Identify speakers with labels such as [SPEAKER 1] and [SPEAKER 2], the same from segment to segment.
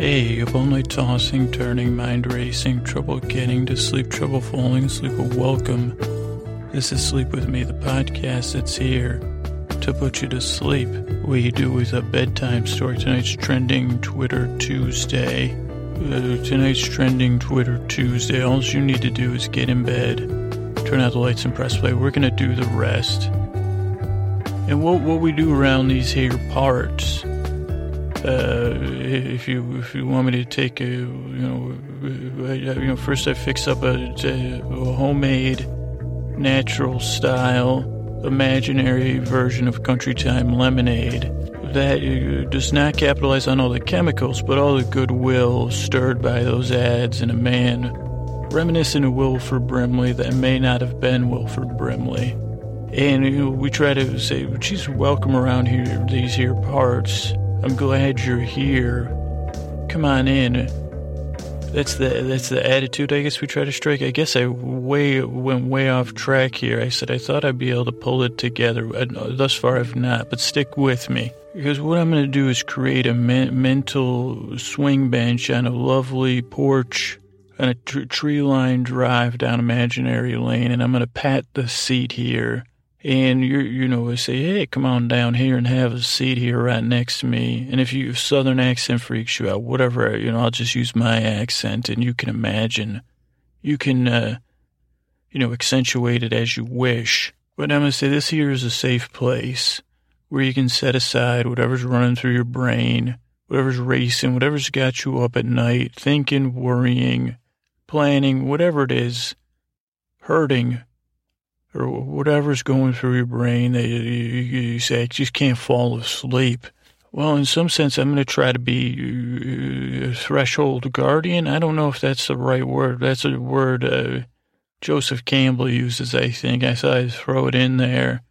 [SPEAKER 1] Hey, all night tossing, turning, mind racing, trouble getting to sleep, trouble falling asleep. Welcome. This is Sleep With Me, the podcast that's here to put you to sleep. We do is a bedtime story. Tonight's trending Twitter Tuesday. Uh, tonight's trending Twitter Tuesday. All you need to do is get in bed, turn out the lights, and press play. We're going to do the rest. And what, what we do around these here parts uh, if you if you want me to take a you know I, you know first I fix up a, a homemade natural style imaginary version of country time lemonade that uh, does not capitalize on all the chemicals but all the goodwill stirred by those ads in a man reminiscent of Wilford Brimley that may not have been Wilford Brimley. And you know, we try to say she's welcome around here these here parts I'm glad you're here. Come on in. That's the that's the attitude I guess we try to strike. I guess I way went way off track here. I said I thought I'd be able to pull it together. Uh, thus far, I've not. But stick with me because what I'm going to do is create a me- mental swing bench on a lovely porch on a tr- tree-lined drive down imaginary lane, and I'm going to pat the seat here and you you know I say, hey, come on down here and have a seat here right next to me. And if you Southern accent freaks you out, whatever, you know, I'll just use my accent, and you can imagine, you can, uh, you know, accentuate it as you wish. But I'm gonna say this here is a safe place where you can set aside whatever's running through your brain, whatever's racing, whatever's got you up at night, thinking, worrying, planning, whatever it is, hurting or whatever's going through your brain you, you, say, I just can't fall asleep. Well, in some sense, I'm going to try to be a threshold guardian. I don't know if that's the right word. That's a word uh, Joseph Campbell uses, I think. I thought I'd throw it in there.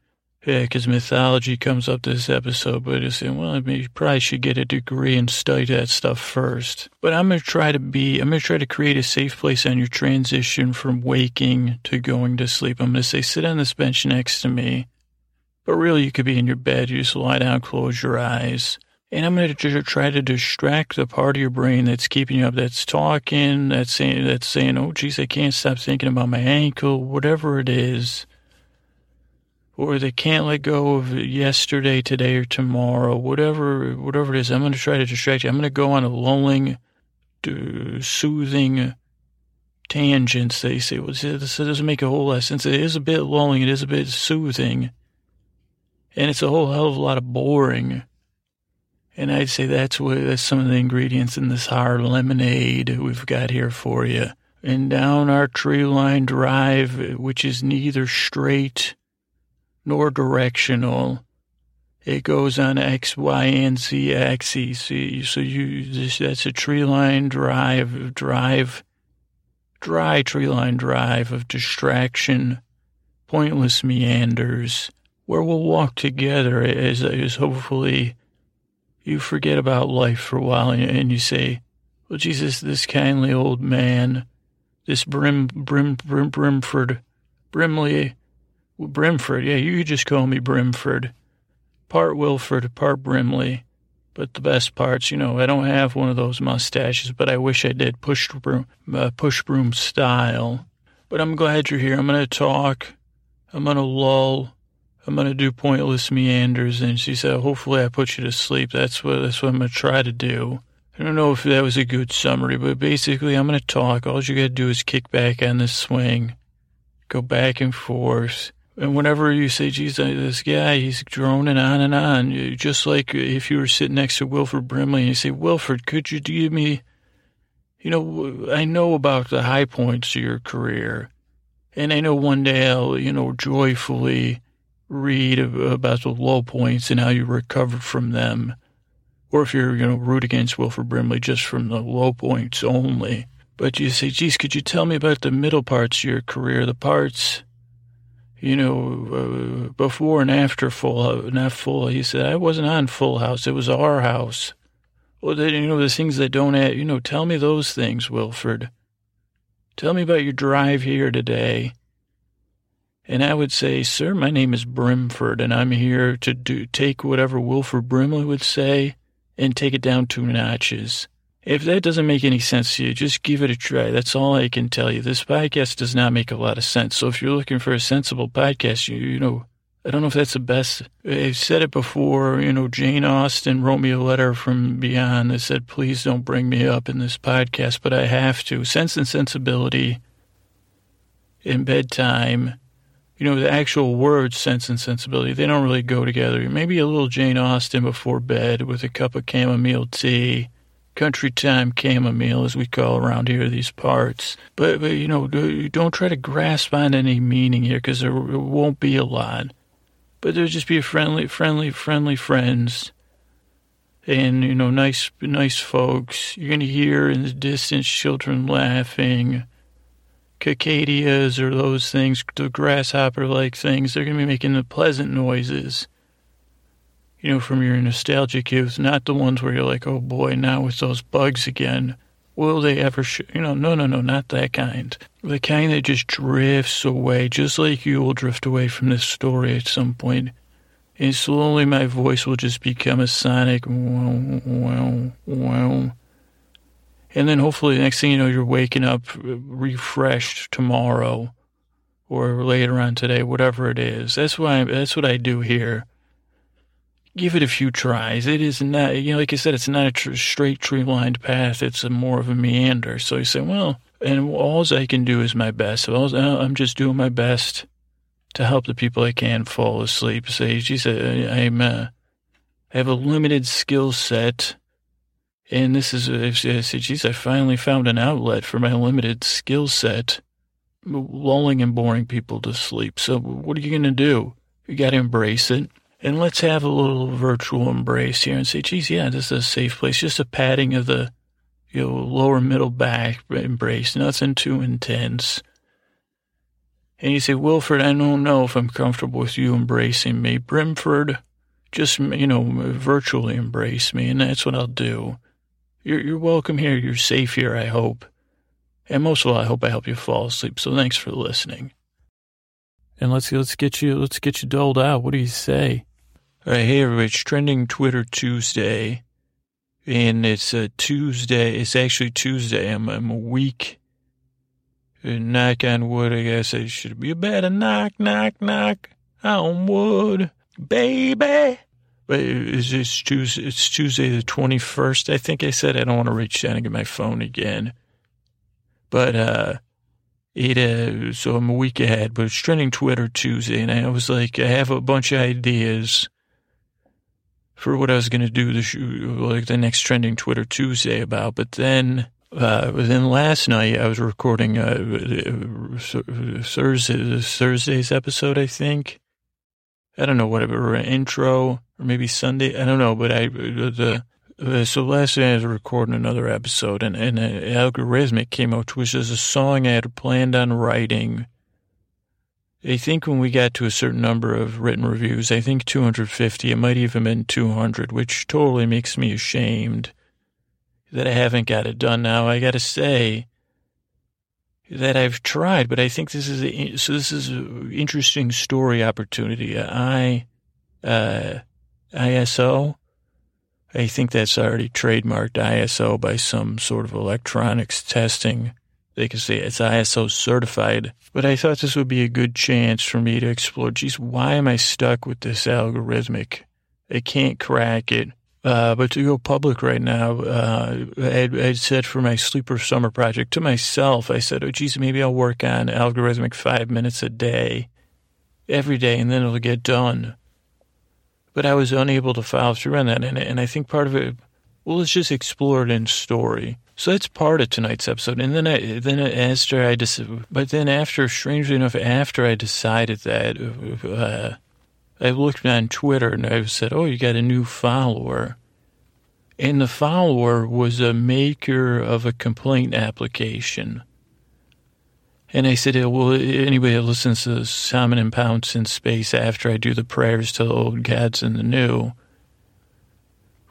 [SPEAKER 1] Because mythology comes up this episode, but it's saying, well, I mean, you probably should get a degree and study that stuff first. But I'm going to try to be, I'm going to try to create a safe place on your transition from waking to going to sleep. I'm going to say, sit on this bench next to me. But really, you could be in your bed. You just lie down, close your eyes. And I'm going to try to distract the part of your brain that's keeping you up, that's talking, that's saying, that's saying, oh, geez, I can't stop thinking about my ankle, whatever it is or they can't let go of yesterday, today, or tomorrow, whatever, whatever it is. I'm going to try to distract you. I'm going to go on a lulling, soothing tangents. They say, well, this doesn't make a whole lot of sense. It is a bit lulling. It is a bit soothing. And it's a whole hell of a lot of boring. And I'd say that's what, that's some of the ingredients in this hard lemonade we've got here for you. And down our tree line drive, which is neither straight nor directional. It goes on X, Y, and Z axes. So you, this, that's a tree line drive, drive, dry tree line drive of distraction, pointless meanders, where we'll walk together as, as hopefully you forget about life for a while and, you say, well, Jesus, this kindly old man, this Brim, Brim, Brim, Brimford, Brimley, Brimford, yeah, you just call me Brimford. Part Wilford, part Brimley. But the best parts, you know, I don't have one of those mustaches, but I wish I did push broom, uh, push broom style. But I'm glad you're here. I'm going to talk. I'm going to lull. I'm going to do pointless meanders. And she said, hopefully I put you to sleep. That's what, that's what I'm going to try to do. I don't know if that was a good summary, but basically I'm going to talk. All you got to do is kick back on this swing, go back and forth and whenever you say, geez, uh, this guy, he's droning on and on, just like uh, if you were sitting next to Wilford Brimley and you say, Wilford, could you give me, you know, I know about the high points of your career. And I know one day I'll, you know, joyfully read about the low points and how you recovered from them. Or if you're, you know, root against Wilford Brimley just from the low points only. But you say, geez, could you tell me about the middle parts of your career, the parts you know, uh, before and after Full, not Full. He said I wasn't on Full House; it was our house. Well, then, you know, the things that don't, add, you know, tell me those things, Wilford. Tell me about your drive here today. And I would say, sir, my name is Brimford, and I'm here to do take whatever Wilford Brimley would say and take it down two notches. If that doesn't make any sense to you, just give it a try. That's all I can tell you. This podcast does not make a lot of sense. So if you're looking for a sensible podcast, you, you know, I don't know if that's the best. I've said it before, you know, Jane Austen wrote me a letter from beyond that said, please don't bring me up in this podcast, but I have to. Sense and sensibility in bedtime, you know, the actual words, sense and sensibility, they don't really go together. Maybe a little Jane Austen before bed with a cup of chamomile tea country time chamomile, as we call around here, these parts. But, but you know, don't try to grasp on any meaning here because there won't be a lot. But there'll just be friendly, friendly, friendly friends. And, you know, nice, nice folks. You're to hear in the distance children laughing. Cicadias or those things, the grasshopper like things, they're going to be making the pleasant noises you know, from your nostalgic youth, not the ones where you're like, oh boy, now with those bugs again. Will they ever, sh-? you know, no, no, no, not that kind. The kind that just drifts away, just like you will drift away from this story at some point. And slowly my voice will just become a sonic wow, wow, wow. And then hopefully the next thing you know, you're waking up uh, refreshed tomorrow or later on today, whatever it is. That's why, that's what I do here give it a few tries. It is not, you know, like I said, it's not a tr- straight tree lined path. It's a more of a meander. So you say, well, and all I can do is my best. So I'm just doing my best to help the people I can fall asleep. Say, geez, I'm, uh, I have a limited skill set. And this is, I say, geez, I finally found an outlet for my limited skill set, lulling and boring people to sleep. So what are you going to do? You got to embrace it. And let's have a little virtual embrace here and say, geez, yeah, this is a safe place. Just a patting of the you know, lower middle back embrace, nothing too intense. And you say, Wilford, I don't know if I'm comfortable with you embracing me. Brimford, just, you know, virtually embrace me, and that's what I'll do. You're, you're welcome here. You're safe here, I hope. And most of all, I hope I help you fall asleep. So thanks for listening. And let's let's get you let's get you doled out. What do you say? Hey everybody, it's trending Twitter Tuesday, and it's a Tuesday. It's actually Tuesday. I'm, I'm a week. Uh, knock on wood, I guess I should be a better knock, knock, knock on wood, baby. But it's, it's Tuesday. It's Tuesday the twenty first. I think I said I don't want to reach down and get my phone again, but uh, it uh, so I'm a week ahead. But it's trending Twitter Tuesday, and I was like, I have a bunch of ideas for what I was going to do the like the next trending Twitter Tuesday about. But then, uh, then last night I was recording uh, Thursday, Thursday's episode, I think. I don't know whatever an intro or maybe Sunday. I don't know, but I the. Uh, so last night I was recording another episode, and, and uh, Algorithmic came out, which is a song I had planned on writing I think when we got to a certain number of written reviews, I think 250, it might even been 200, which totally makes me ashamed that I haven't got it done now. I got to say that I've tried, but I think this is a, so this is an interesting story opportunity. I, uh, ISO, I think that's already trademarked ISO by some sort of electronics testing they can say it's ISO certified. But I thought this would be a good chance for me to explore, geez, why am I stuck with this algorithmic? I can't crack it. Uh, but to go public right now, uh, I had said for my sleeper summer project to myself, I said, oh, geez, maybe I'll work on algorithmic five minutes a day, every day, and then it'll get done. But I was unable to follow through on that. And, and I think part of it, well, let's just explore it in story. So that's part of tonight's episode. And then I, then after I just, but then after, strangely enough, after I decided that, uh, I looked on Twitter and I said, "Oh, you got a new follower," and the follower was a maker of a complaint application. And I said, "Well, anybody that listens to Salmon and Pounce in Space after I do the prayers to the old gods and the new."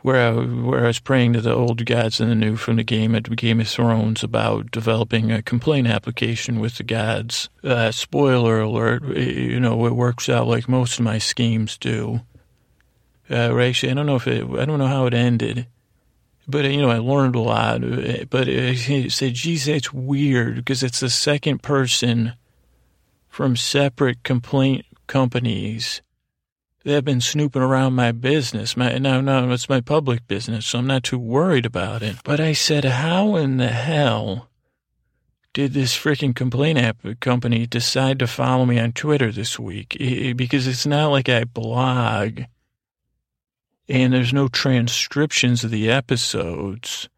[SPEAKER 1] Where I, where I was praying to the old gods and the new from the game at Game of Thrones about developing a complaint application with the gods. Uh, spoiler alert, you know, it works out like most of my schemes do. Uh, actually, I don't know if it, I don't know how it ended, but you know, I learned a lot. But he said, geez, that's weird because it's the second person from separate complaint companies that have been snooping around my business. My, no, no, it's my public business, so I'm not too worried about it. But I said, how in the hell did this freaking complaint app company decide to follow me on Twitter this week? Because it's not like I blog and there's no transcriptions of the episodes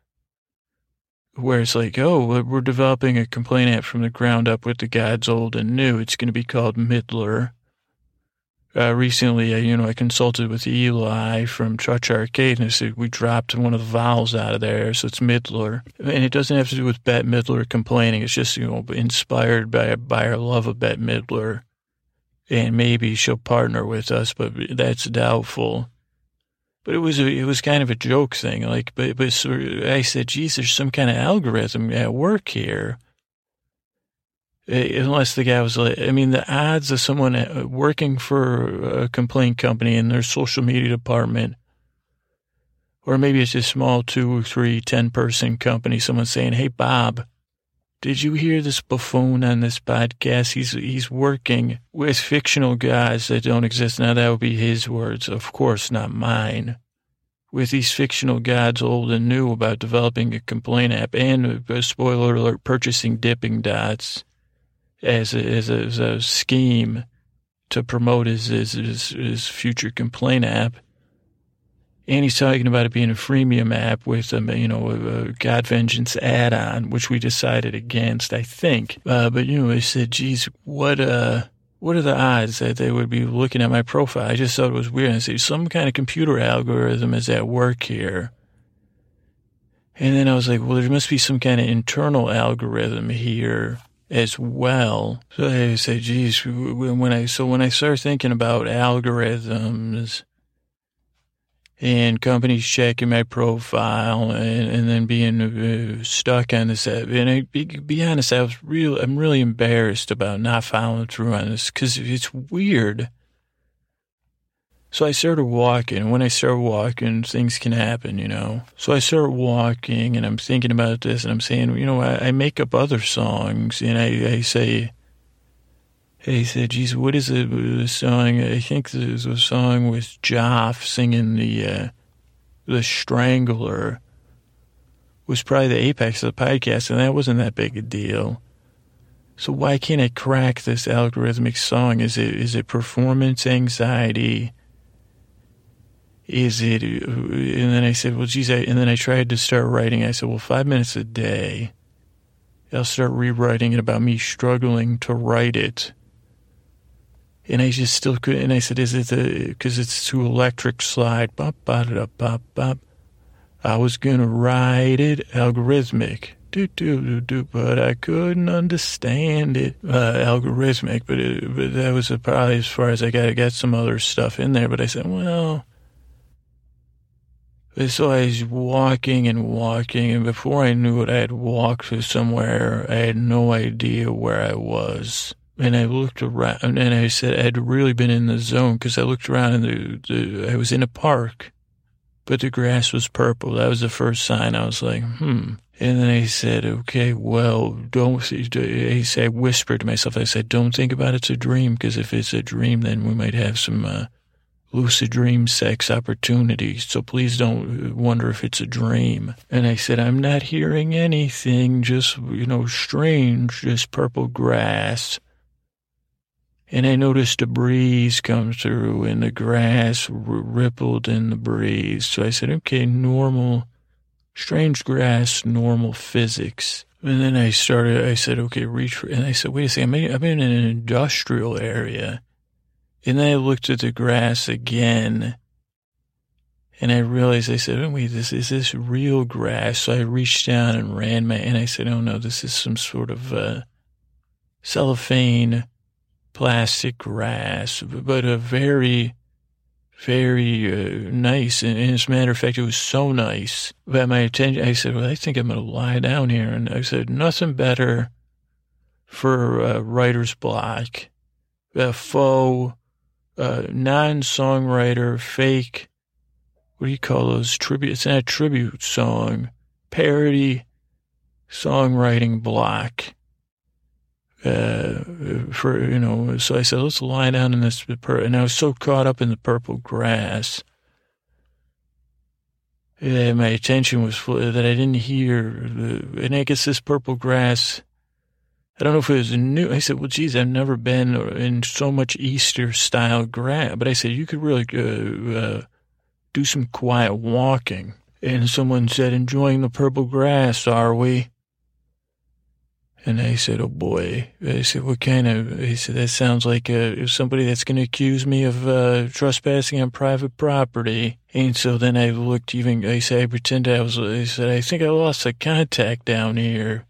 [SPEAKER 1] where it's like, oh, we're developing a complaint app from the ground up with the gods old and new. It's going to be called Midler. Uh, recently, uh, you know, I consulted with Eli from Touch Arcade, and said we dropped one of the vowels out of there, so it's Midler. And it doesn't have to do with Bette Midler complaining. It's just, you know, inspired by, by our love of Bette Midler. And maybe she'll partner with us, but that's doubtful. But it was a, it was kind of a joke thing. Like, but, but so I said, geez, there's some kind of algorithm at work here. Eh, unless the guy was like, I mean, the odds of someone uh, working for a complaint company in their social media department, or maybe it's a small two, or three, ten person company, someone saying, Hey, Bob, did you hear this buffoon on this podcast? He's, he's working with fictional guys that don't exist. Now that would be his words, of course, not mine. With these fictional gods old and new about developing a complaint app and, uh, spoiler alert, purchasing dipping dots as a, as a, as a scheme to promote his, his, his, his future complaint app. And he's talking about it being a freemium app with, a, you know, a, God Vengeance add-on, which we decided against, I think. Uh, but, you know, I said, geez, what, uh, what are the odds that they would be looking at my profile? I just thought it was weird. I said, some kind of computer algorithm is at work here. And then I was like, well, there must be some kind of internal algorithm here as well. So I say, geez, when I, so when I start thinking about algorithms and companies checking my profile and, and then being uh, stuck on this, and I, be, be honest, I was real, I'm really embarrassed about not following through on this because it's weird so I started walking. When I start walking, things can happen, you know. So I start walking and I'm thinking about this and I'm saying, you know, I, I make up other songs and I, I say, hey, said, geez, what is it, the song? I think there's a song with Joff singing the, uh, the Strangler was probably the apex of the podcast and that wasn't that big a deal. So why can't I crack this algorithmic song? Is it, is it performance anxiety? Is it, and then I said, well, geez, I, and then I tried to start writing. I said, well, five minutes a day. I'll start rewriting it about me struggling to write it. And I just still could, and I said, is it the, because it's too electric slide, bop, bop, bop, bop. I was going to write it algorithmic, do, do, do, do, but I couldn't understand it, uh, algorithmic, but, it, but that was probably as far as I got. I got some other stuff in there, but I said, well, so I was walking and walking, and before I knew it, I had walked to somewhere. I had no idea where I was. And I looked around, and I said I had really been in the zone because I looked around and the, the, I was in a park, but the grass was purple. That was the first sign. I was like, hmm. And then I said, okay, well, don't, I said, I whispered to myself, I said, don't think about it's a dream because if it's a dream, then we might have some, uh, lucid dream sex opportunities. So please don't wonder if it's a dream. And I said, I'm not hearing anything, just, you know, strange, just purple grass. And I noticed a breeze come through and the grass r- rippled in the breeze. So I said, okay, normal, strange grass, normal physics. And then I started, I said, okay, reach for, and I said, wait a second, I'm in an industrial area. And then I looked at the grass again and I realized I said, wait, this is this real grass? So I reached down and ran my, and I said, oh no, this is some sort of, uh, cellophane plastic grass, but a very, very uh, nice. And, and as a matter of fact, it was so nice that my attention, I said, well, I think I'm going to lie down here. And I said, nothing better for uh, writer's block, a faux uh, non-songwriter, fake, what do you call those tribute? It's not a tribute song, parody songwriting block. Uh, for you know, so I said, let's lie down in this, and I was so caught up in the purple grass that my attention was that I didn't hear. The, and I guess this purple grass. I don't know if it was new. I said, well, geez, I've never been in so much Easter style grass. But I said, you could really uh, uh, do some quiet walking. And someone said, enjoying the purple grass, are we? And I said, oh boy. I said, what kind of, he said, that sounds like uh, somebody that's going to accuse me of uh, trespassing on private property. And so then I looked even, I said, I pretended I was, I said, I think I lost a contact down here.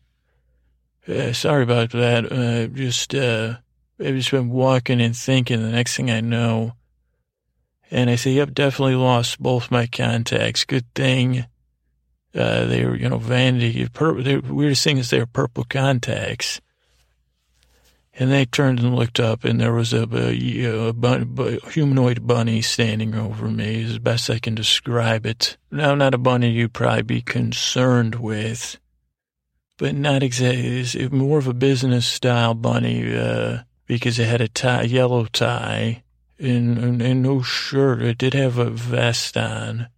[SPEAKER 1] Uh, sorry about that. Uh, just, uh, I've just been walking and thinking the next thing I know. And I said, yep, definitely lost both my contacts. Good thing. Uh, they were, you know, vanity. The weirdest thing is they were purple contacts. And they turned and looked up, and there was a, a, a, bun, a, humanoid bunny standing over me, as best I can describe it. Now, not a bunny you'd probably be concerned with, but not exactly. More of a business style bunny uh, because it had a tie, yellow tie, and, and, and no shirt. It did have a vest on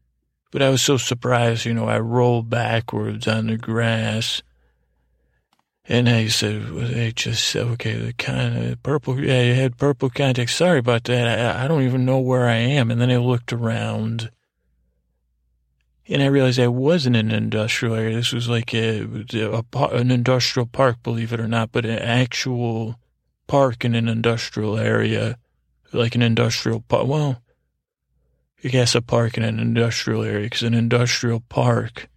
[SPEAKER 1] but I was so surprised, you know, I rolled backwards on the grass. And I said, they just said, okay, the kind of purple, yeah, you had purple contacts. Sorry about that. I, I don't even know where I am. And then I looked around and I realized I wasn't in an industrial area. This was like a, a, an industrial park, believe it or not, but an actual park in an industrial area, like an industrial park. Well, I guess a park in an industrial area, because an industrial park,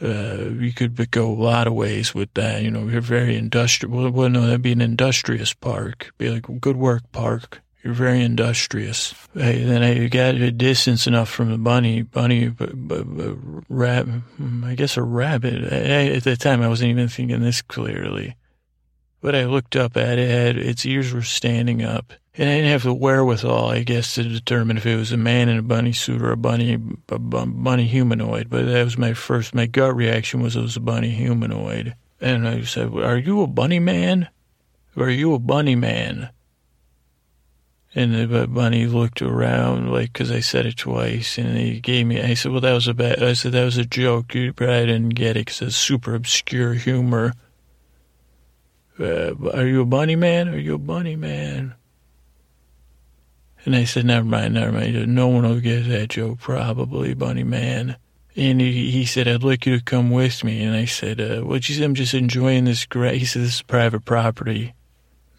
[SPEAKER 1] uh, you could go a lot of ways with that. You know, you're very industrial. Well, no, that'd be an industrious park. Be like good work park. You're very industrious. Hey, then I got a distance enough from the bunny, bunny, but, but, but rab, I guess a rabbit. I, at the time, I wasn't even thinking this clearly. But I looked up at it, its ears were standing up and I didn't have the wherewithal, I guess, to determine if it was a man in a bunny suit or a bunny, a bunny humanoid. But that was my first, my gut reaction was it was a bunny humanoid. And I said, are you a bunny man? Are you a bunny man? And the bunny looked around, like, because I said it twice, and he gave me, I said, well, that was a bad, I said, that was a joke. You probably didn't get it because it's super obscure humor. Uh, are you a bunny man? Are you a bunny man? And I said, never mind, never mind. No one will get that joke, probably, Bunny Man. And he, he said, I'd like you to come with me. And I said, uh, you said, I'm just enjoying this great. He said, this is private property.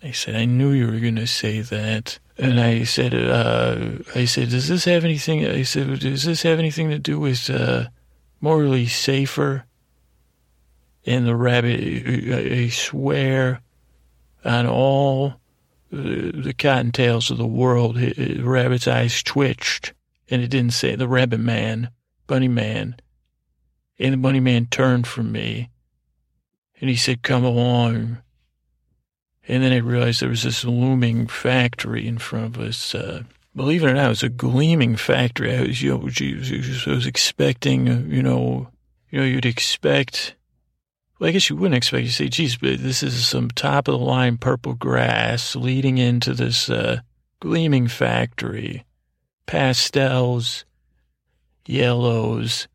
[SPEAKER 1] I said, I knew you were going to say that. And I said, uh, I said, does this have anything, I said, does this have anything to do with, uh, Morley Safer? And the rabbit, I swear on all the cottontails of the world, the rabbit's eyes twitched, and it didn't say the rabbit man, bunny man. And the bunny man turned from me, and he said, come along. And then I realized there was this looming factory in front of us. Uh, believe it or not, it was a gleaming factory. I was, you know, I was expecting, you know, you know, you'd expect well, I guess you wouldn't expect you say, geez, but this is some top of the line purple grass leading into this uh, gleaming factory, pastels, yellows.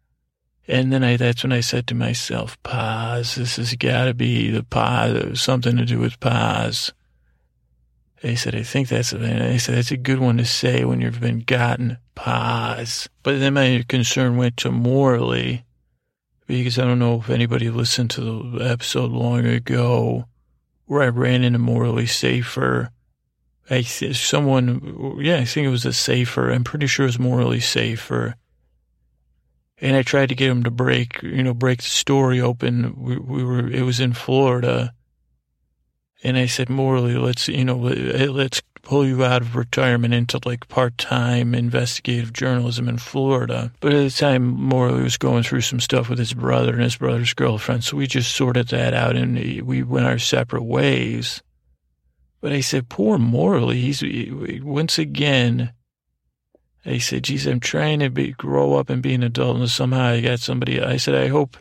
[SPEAKER 1] And then I, that's when I said to myself, Paas, this has got to be the Paas, something to do with Paas. They said, I think that's, I said, that's a good one to say when you've been gotten. Paas. But then my concern went to Morley because I don't know if anybody listened to the episode long ago where I ran into Morley Safer. I someone, yeah, I think it was a safer. I'm pretty sure it was Morley Safer. And I tried to get him to break, you know, break the story open. We, we were, it was in Florida. And I said, Morley, let's, you know, let's pull you out of retirement into like part-time investigative journalism in Florida. But at the time, Morley was going through some stuff with his brother and his brother's girlfriend. So we just sorted that out and we went our separate ways. But I said, poor Morley, he's once again, I said, geez, I'm trying to be, grow up and be an adult, and somehow I got somebody. I said, I hope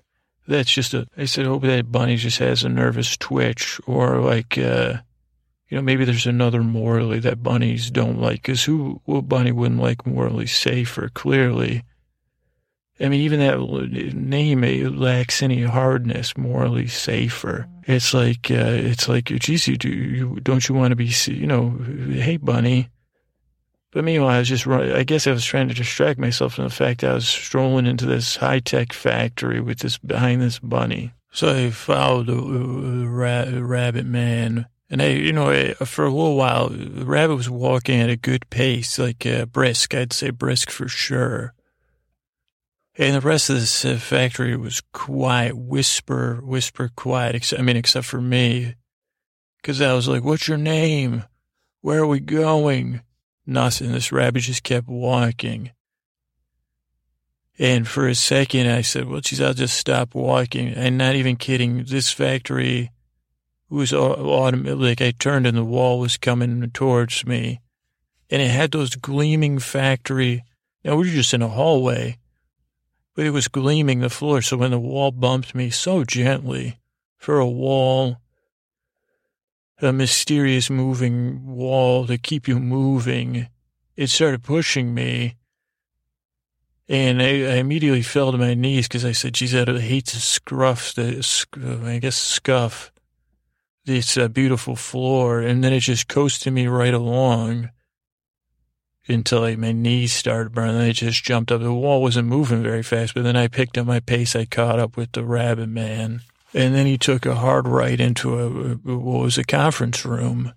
[SPEAKER 1] that's just a, I said, hope that bunny just has a nervous twitch or like, uh, you know, maybe there's another Morley that bunnies don't like. Cause who, what bunny wouldn't like Morley Safer? Clearly. I mean, even that name it lacks any hardness, Morley Safer. It's like, uh, it's like, geez, you do, you, don't you want to be, you know, hey, bunny. But meanwhile, I was just, I guess I was trying to distract myself from the fact I was strolling into this high tech factory with this, behind this bunny. So I followed the rabbit man. And I, you know, for a little while, the rabbit was walking at a good pace, like uh, brisk. I'd say brisk for sure. And the rest of this uh, factory was quiet, whisper, whisper, quiet. Except, I mean, except for me, because I was like, "What's your name? Where are we going?" Nothing. This rabbit just kept walking. And for a second, I said, "Well, geez, I'll just stop walking." And not even kidding. This factory was automatic. Like I turned, and the wall was coming towards me, and it had those gleaming factory. Now we we're just in a hallway but it was gleaming the floor. So when the wall bumped me so gently for a wall, a mysterious moving wall to keep you moving, it started pushing me. And I, I immediately fell to my knees because I said, geez, I hate to scruff the, I guess, scuff this uh, beautiful floor. And then it just coasted me right along until like my knees started burning. I just jumped up. The wall wasn't moving very fast, but then I picked up my pace. I caught up with the rabbit man. And then he took a hard right into a, what was a conference room.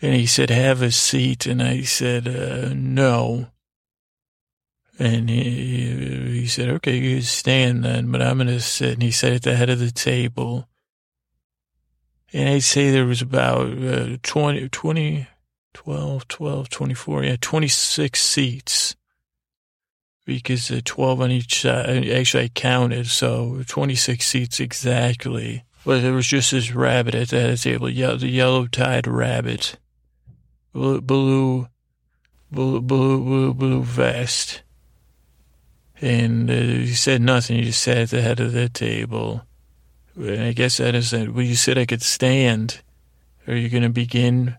[SPEAKER 1] And he said, have a seat. And I said, uh, no. And he, he said, okay, you stand then, but I'm going to sit. And he sat at the head of the table. And I'd say there was about uh, 20, 20, 12, 12, 24, yeah, 26 seats because uh, 12 on each side. Actually, I counted, so 26 seats exactly. But there was just this rabbit at that table, yeah, the yellow-tied rabbit, blue, blue, blue, blue, blue vest. And uh, he said nothing. He just sat at the head of the table. And I guess that is that. Well, you said I could stand. Are you going to begin?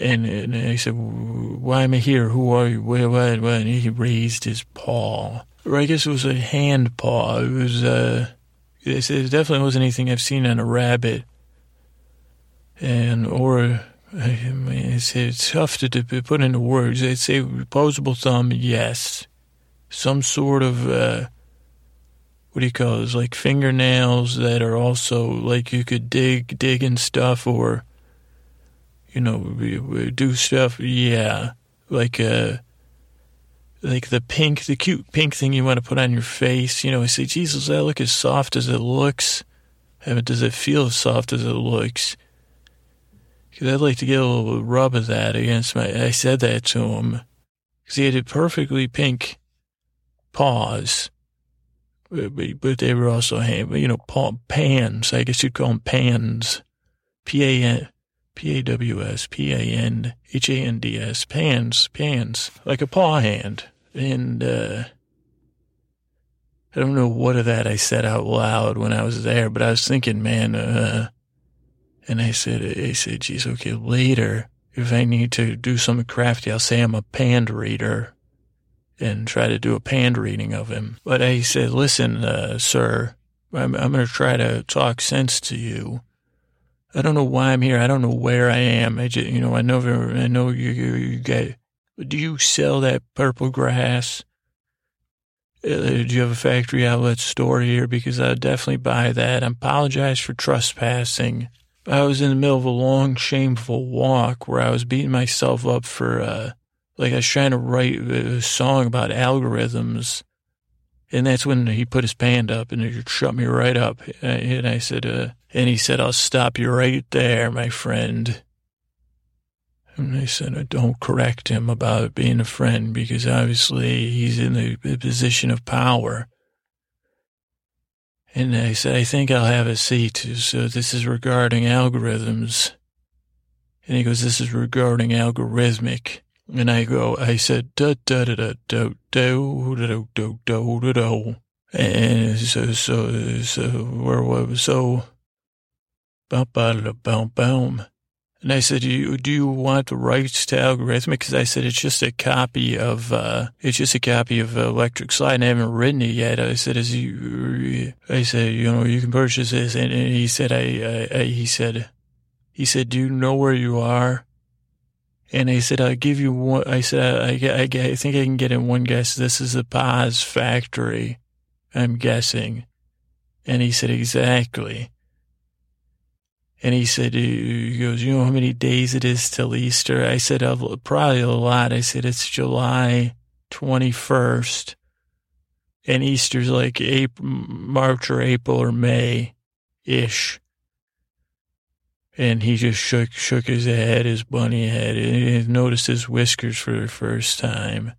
[SPEAKER 1] And, and I said, why am I here? Who are you? Where, what, what? And he raised his paw. Or I guess it was a hand paw. It was, uh, it definitely wasn't anything I've seen on a rabbit. And, or, I mean, it's, it's tough to, to put into words. I'd say opposable thumb, yes. Some sort of, uh, what do you call it? Like fingernails that are also like you could dig, dig and stuff or, you know, we, we do stuff. Yeah, like uh, like the pink, the cute pink thing you want to put on your face. You know, I say, Jesus, that look as soft as it looks? Does it feel as soft as it looks? Because I'd like to get a little rub of that against my. I said that to him because he had a perfectly pink paws. But, but they were also, you know, pans. I guess you'd call them pans. P A N P-A-W-S, P-A-N-H-A-N-D-S, pans, pans, like a paw hand. And, uh, I don't know what of that I said out loud when I was there, but I was thinking, man, uh, and I said, I said, geez, okay, later, if I need to do something crafty, I'll say I'm a pand reader and try to do a pand reading of him. But I said, listen, uh, sir, I'm, I'm going to try to talk sense to you. I don't know why I'm here. I don't know where I am. I just, you know, I know, I know you, you, you do you sell that purple grass? Uh, do you have a factory outlet store here? Because I'd definitely buy that. I apologize for trespassing. I was in the middle of a long, shameful walk where I was beating myself up for, uh, like I was trying to write a song about algorithms. And that's when he put his hand up and it shut me right up. And I said, uh, and he said, I'll stop you right there, my friend. And I said, I don't correct him about being a friend because obviously he's in the position of power. And I said, I think I'll have a seat. So this is regarding algorithms. And he goes, this is regarding algorithmic. And I go, I said, da da da da do do do do do do do. And so, so, so, where was, so, bum, bum, bum, bum. And I said, do you, do you want the rights to Algorithmic? Because I said, it's just a copy of, uh, it's just a copy of Electric Slide and I haven't written it yet. I said, is you, I said, you know, you can purchase this. And, and he said, I, I, I, he said, he said, do you know where you are? And I said, I'll give you one. I said, I, I, I think I can get in one guess. This is the Paas factory, I'm guessing. And he said, exactly. And he said, he goes, you know how many days it is till Easter? I said, probably a lot. I said, it's July 21st. And Easter's like April, March or April or May ish. And he just shook, shook his head, his bunny head, and noticed his whiskers for the first time.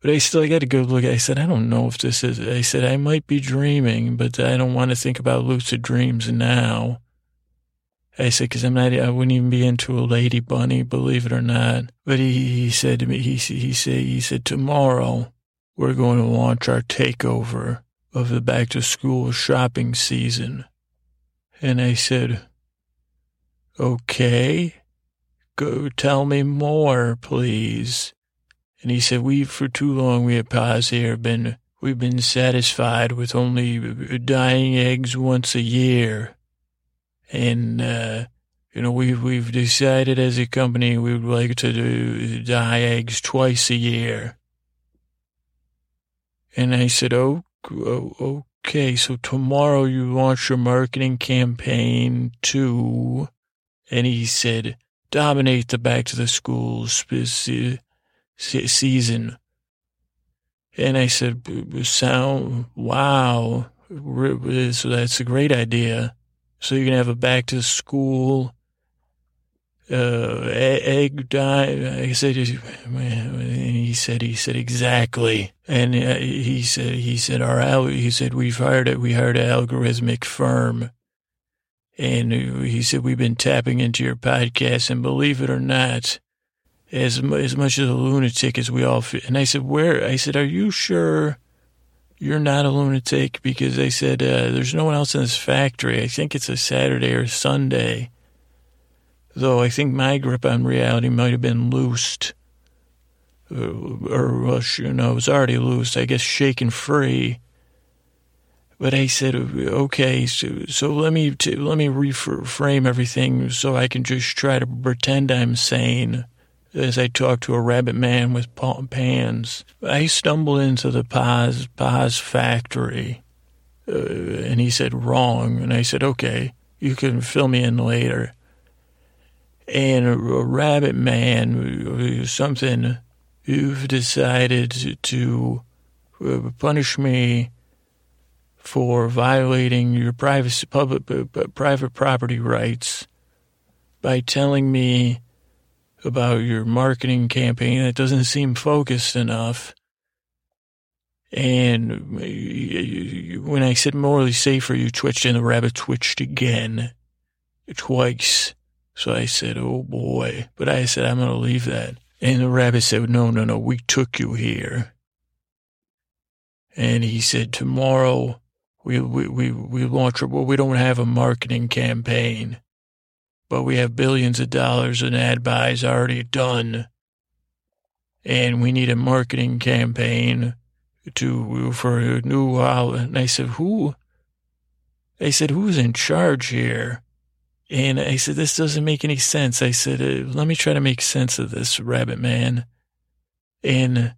[SPEAKER 1] But I still got a good look. I said, I don't know if this is, I said, I might be dreaming, but I don't want to think about lucid dreams now. I said, because I'm not, I wouldn't even be into a lady bunny, believe it or not. But he, he said to me, he, he said, he said, tomorrow we're going to launch our takeover of the back to school shopping season. And I said, okay, go tell me more, please. And he said, "We've for too long, we at Paas here been, we've been satisfied with only dying eggs once a year. And, uh, you know, we've, we've decided as a company we would like to do dye eggs twice a year. And I said, oh, oh, okay, so tomorrow you launch your marketing campaign to, and he said, dominate the back to the schools season. And I said, sound, wow. So that's a great idea. So you can have a back to school, uh, egg dye. I said, he said, he said exactly. And uh, he said, he said, our, he said, we've hired it. We hired an algorithmic firm. And he said, we've been tapping into your podcast and believe it or not, as, as much as a lunatic as we all feel. And I said, where, I said, are you sure? you're not a lunatic because they said uh, there's no one else in this factory. I think it's a Saturday or Sunday. Though I think my grip on reality might have been loosed. Uh, or, well, you know, it was already loose, I guess shaken free. But I said, okay, so, so let me, t- let me reframe everything so I can just try to pretend I'm sane as I talked to a rabbit man with pans. I stumbled into the Paas, Paas factory, uh, and he said, wrong. And I said, okay, you can fill me in later. And a, a rabbit man, something, you've decided to, to uh, punish me for violating your privacy, public, uh, private property rights by telling me about your marketing campaign that doesn't seem focused enough. And when I said Morley Safer, you twitched and the rabbit twitched again, twice. So I said, oh boy. But I said, I'm going to leave that. And the rabbit said, no, no, no, we took you here. And he said, tomorrow we, we, we, we launch, well, we don't have a marketing campaign but we have billions of dollars in ad buys already done. And we need a marketing campaign to, for a new, and I said, who? I said, who's in charge here? And I said, this doesn't make any sense. I said, uh, let me try to make sense of this, rabbit man. And,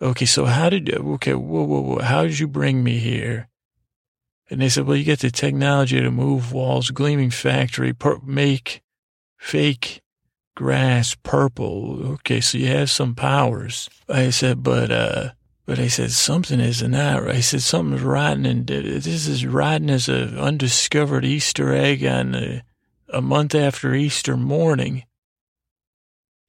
[SPEAKER 1] okay, so how did, okay, whoa, whoa, whoa, how did you bring me here? And they said, well, you get the technology to move walls, gleaming factory, per- make fake grass purple. Okay, so you have some powers. I said, but, uh, but I said, something isn't right. I said, something's rotten and this is rotten as an undiscovered Easter egg on a, a month after Easter morning.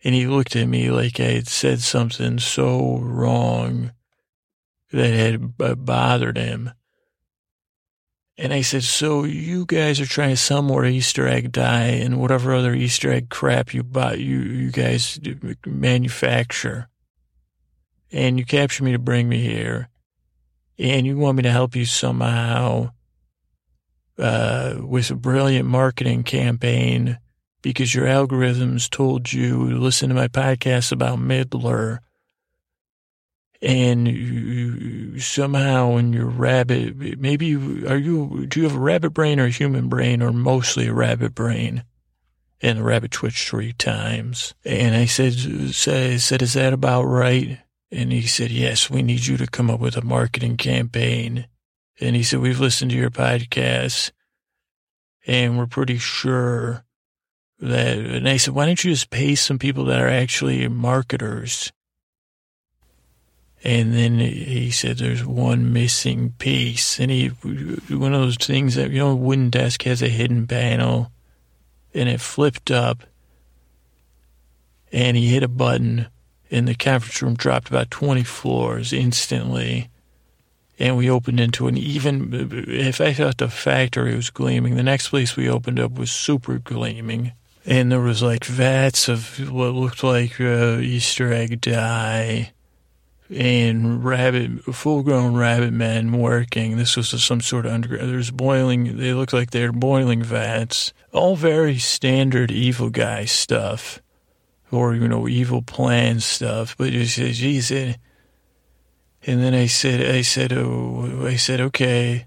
[SPEAKER 1] And he looked at me like I had said something so wrong that had bothered him. And I said, so you guys are trying to sell more Easter egg dye and whatever other Easter egg crap you buy, you, you guys manufacture. And you capture me to bring me here. And you want me to help you somehow, uh, with a brilliant marketing campaign because your algorithms told you listen to my podcast about Midler and somehow in your rabbit, maybe are you, do you have a rabbit brain or a human brain or mostly a rabbit brain? And the rabbit twitched three times. And I said, I said, is that about right? And he said, yes, we need you to come up with a marketing campaign. And he said, we've listened to your podcast and we're pretty sure that, and I said, why don't you just pay some people that are actually marketers and then he said, there's one missing piece. And he, one of those things that, you know, wooden desk has a hidden panel and it flipped up and he hit a button and the conference room dropped about 20 floors instantly. And we opened into an even, if I thought the factory was gleaming, the next place we opened up was super gleaming. And there was like vats of what looked like uh, Easter egg dye and rabbit, full-grown rabbit men working. This was some sort of underground. There's boiling. They look like they're boiling vats. All very standard evil guy stuff, or you know, evil plan stuff. But you said, "Geez," and then I said, "I said, oh, I said, okay."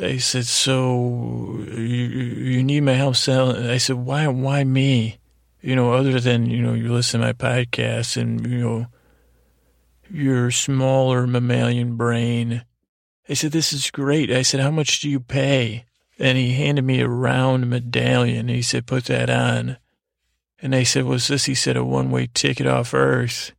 [SPEAKER 1] I said, "So you you need my help selling?" I said, "Why why me?" You know, other than you know, you listen to my podcast and you know your smaller mammalian brain. I said, This is great. I said, How much do you pay? And he handed me a round medallion. He said, Put that on. And I said, What's this? He said, A one way ticket off Earth.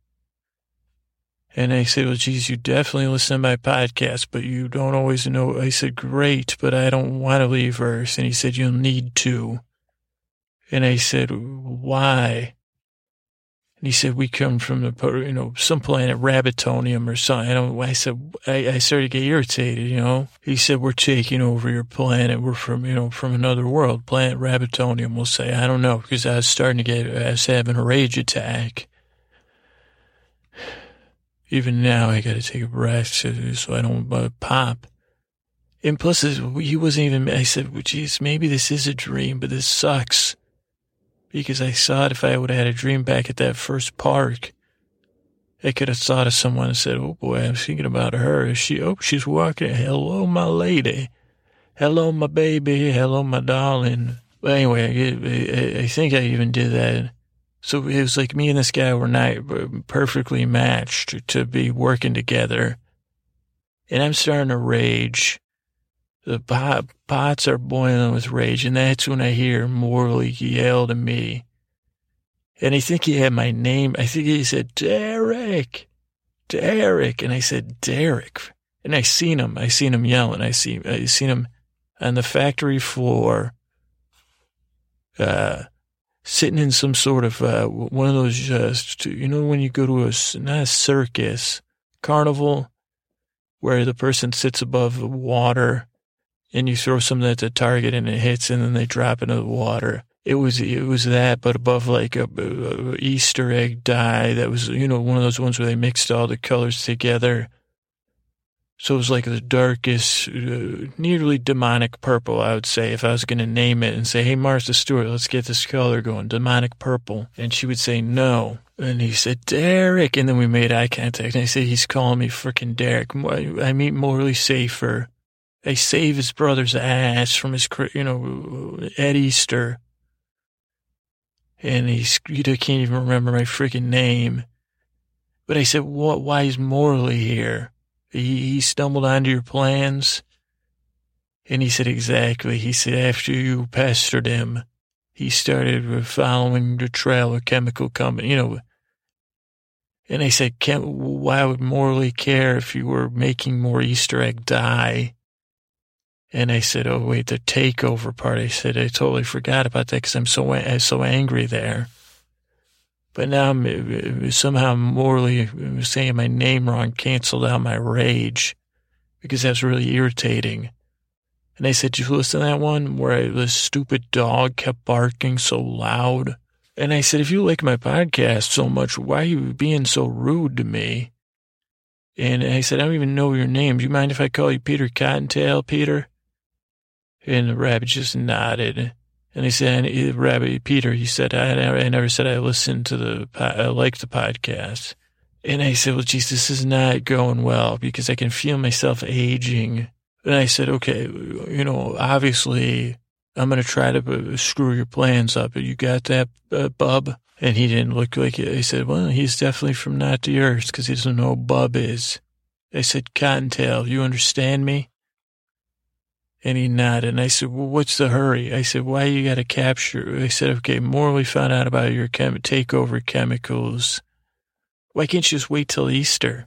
[SPEAKER 1] And I said, Well, geez, you definitely listen to my podcast, but you don't always know. I said, Great, but I don't want to leave Earth. And he said, You'll need to. And I said, Why? And he said, we come from the, you know, some planet Rabbitonium or something. I, said, I, I started to get irritated, you know. He said, we're taking over your planet. We're from, you know, from another world. Planet Rabbitonium, we'll say. I don't know, because I was starting to get, I was having a rage attack. Even now, I got to take a breath so I don't uh, pop. And plus, he wasn't even, I said, well, geez, maybe this is a dream, but this sucks because I thought if I would have had a dream back at that first park, I could have thought of someone and said, "Oh boy, I'm thinking about her. Is she? Oh, she's walking. Hello, my lady. Hello, my baby. Hello, my darling." But anyway, I, I think I even did that. So it was like me and this guy were not uh, perfectly matched to be working together. And I'm starting to rage. The pot, pots are boiling with rage, and that's when I hear Morley yell to me. And I think he had my name. I think he said, Derek, Derek. And I said, Derek. And I seen him. I seen him yelling. I see, I seen him on the factory floor, uh, sitting in some sort of, uh, one of those, uh, you know, when you go to a, not a circus, carnival, where the person sits above the water and you throw something at the target and it hits and then they drop into the water. It was, it was that, but above like a, a Easter egg dye that was, you know, one of those ones where they mixed all the colors together. So it was like the darkest, uh, nearly demonic purple, I would say, if I was going to name it and say, Hey, Martha Stewart, let's get this color going, demonic purple. And she would say, no. And he said, Derek. And then we made eye contact. And I said, he's calling me freaking Derek. I meet Morley Safer they save his brother's ass from his, you know, at Easter. And he's, you can't even remember my freaking name. But I said, what, why is Morley here? He, he stumbled onto your plans. And he said, exactly. He said, after you pestered him, he started following the trail of chemical company, you know. And I said, why would Morley care if you were making more Easter egg dye? And I said, "Oh wait, the takeover part." I said, "I totally forgot about that because I'm so I'm so angry there." But now I'm uh, uh, somehow Morley uh, saying my name wrong canceled out my rage because that's really irritating. And I said, Did you listen to that one where the stupid dog kept barking so loud? And I said, If you like my podcast so much, why are you being so rude to me? And I said, I don't even know your name. Do you mind if I call you Peter Cottontail, Peter? And the rabbit just nodded. And he said, Rabbit Peter, he said, I, I never said I listened to the, I liked the podcast. And I said, well, geez, this is not going well because I can feel myself aging. And I said, okay, you know, obviously I'm going to try to screw your plans up. You got that, uh, bub? And he didn't look like it. I said, well, he's definitely from not the earth because he doesn't know bub is. I said, Cottontail, you understand me? And he nodded. And I said, well, what's the hurry? I said, why you got to capture? I said, okay, Morley found out about your chem- takeover chemicals. Why can't you just wait till Easter?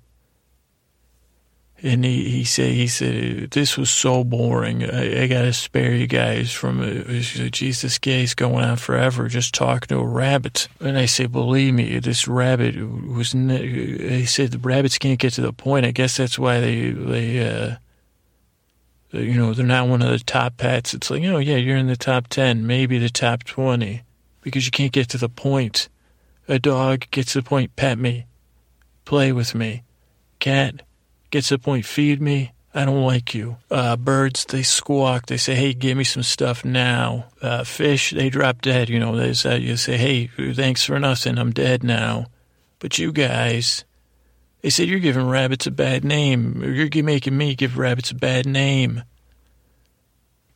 [SPEAKER 1] And he, he said, he said, this was so boring. I, I got to spare you guys from, uh, Jesus, guy's going on forever just talking to a rabbit. And I said, believe me, this rabbit was, he said the rabbits can't get to the point. I guess that's why they, they, uh, you know, they're not one of the top pets. It's like, oh, yeah, you're in the top 10, maybe the top 20, because you can't get to the point. A dog gets to the point, pet me, play with me. Cat gets to the point, feed me. I don't like you. Uh, birds, they squawk. They say, hey, give me some stuff now. Uh, fish, they drop dead. You know, they say, you say, hey, thanks for nothing. I'm dead now. But you guys, they said, you're giving rabbits a bad name. You're making me give rabbits a bad name.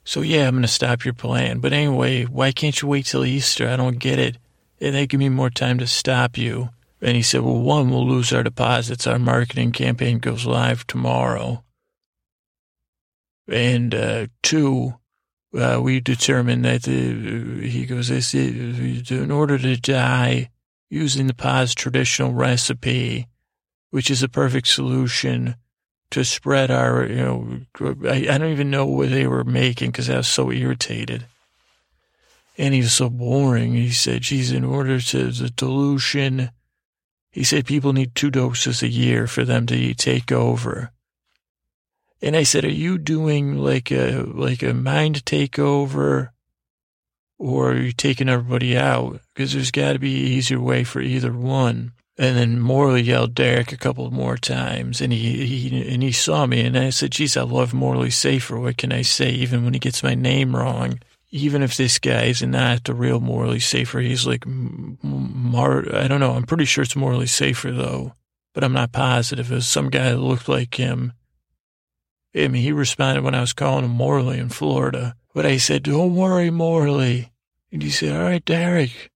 [SPEAKER 1] So, yeah, I'm going to stop your plan. But anyway, why can't you wait till Easter? I don't get it. They give me more time to stop you. And he said, well, one, we'll lose our deposits. Our marketing campaign goes live tomorrow. And uh, two, uh, we determined that the, he goes, this, in order to die using the Paas traditional recipe, which is a perfect solution to spread our, you know, I, I don't even know what they were making because I was so irritated. And he was so boring. He said, geez, in order to the dilution, he said people need two doses a year for them to take over. And I said, are you doing like a, like a mind takeover or are you taking everybody out? Because there's got to be an easier way for either one. And then Morley yelled Derek a couple more times, and he, he and he saw me, and I said, "Geez, I love Morley Safer. What can I say? Even when he gets my name wrong, even if this guy is not the real Morley Safer, he's like Mar. I don't know. I'm pretty sure it's Morley Safer though, but I'm not positive. It was some guy that looked like him. I mean, he responded when I was calling him Morley in Florida, but I said, "Don't worry, Morley," and he said, "All right, Derek."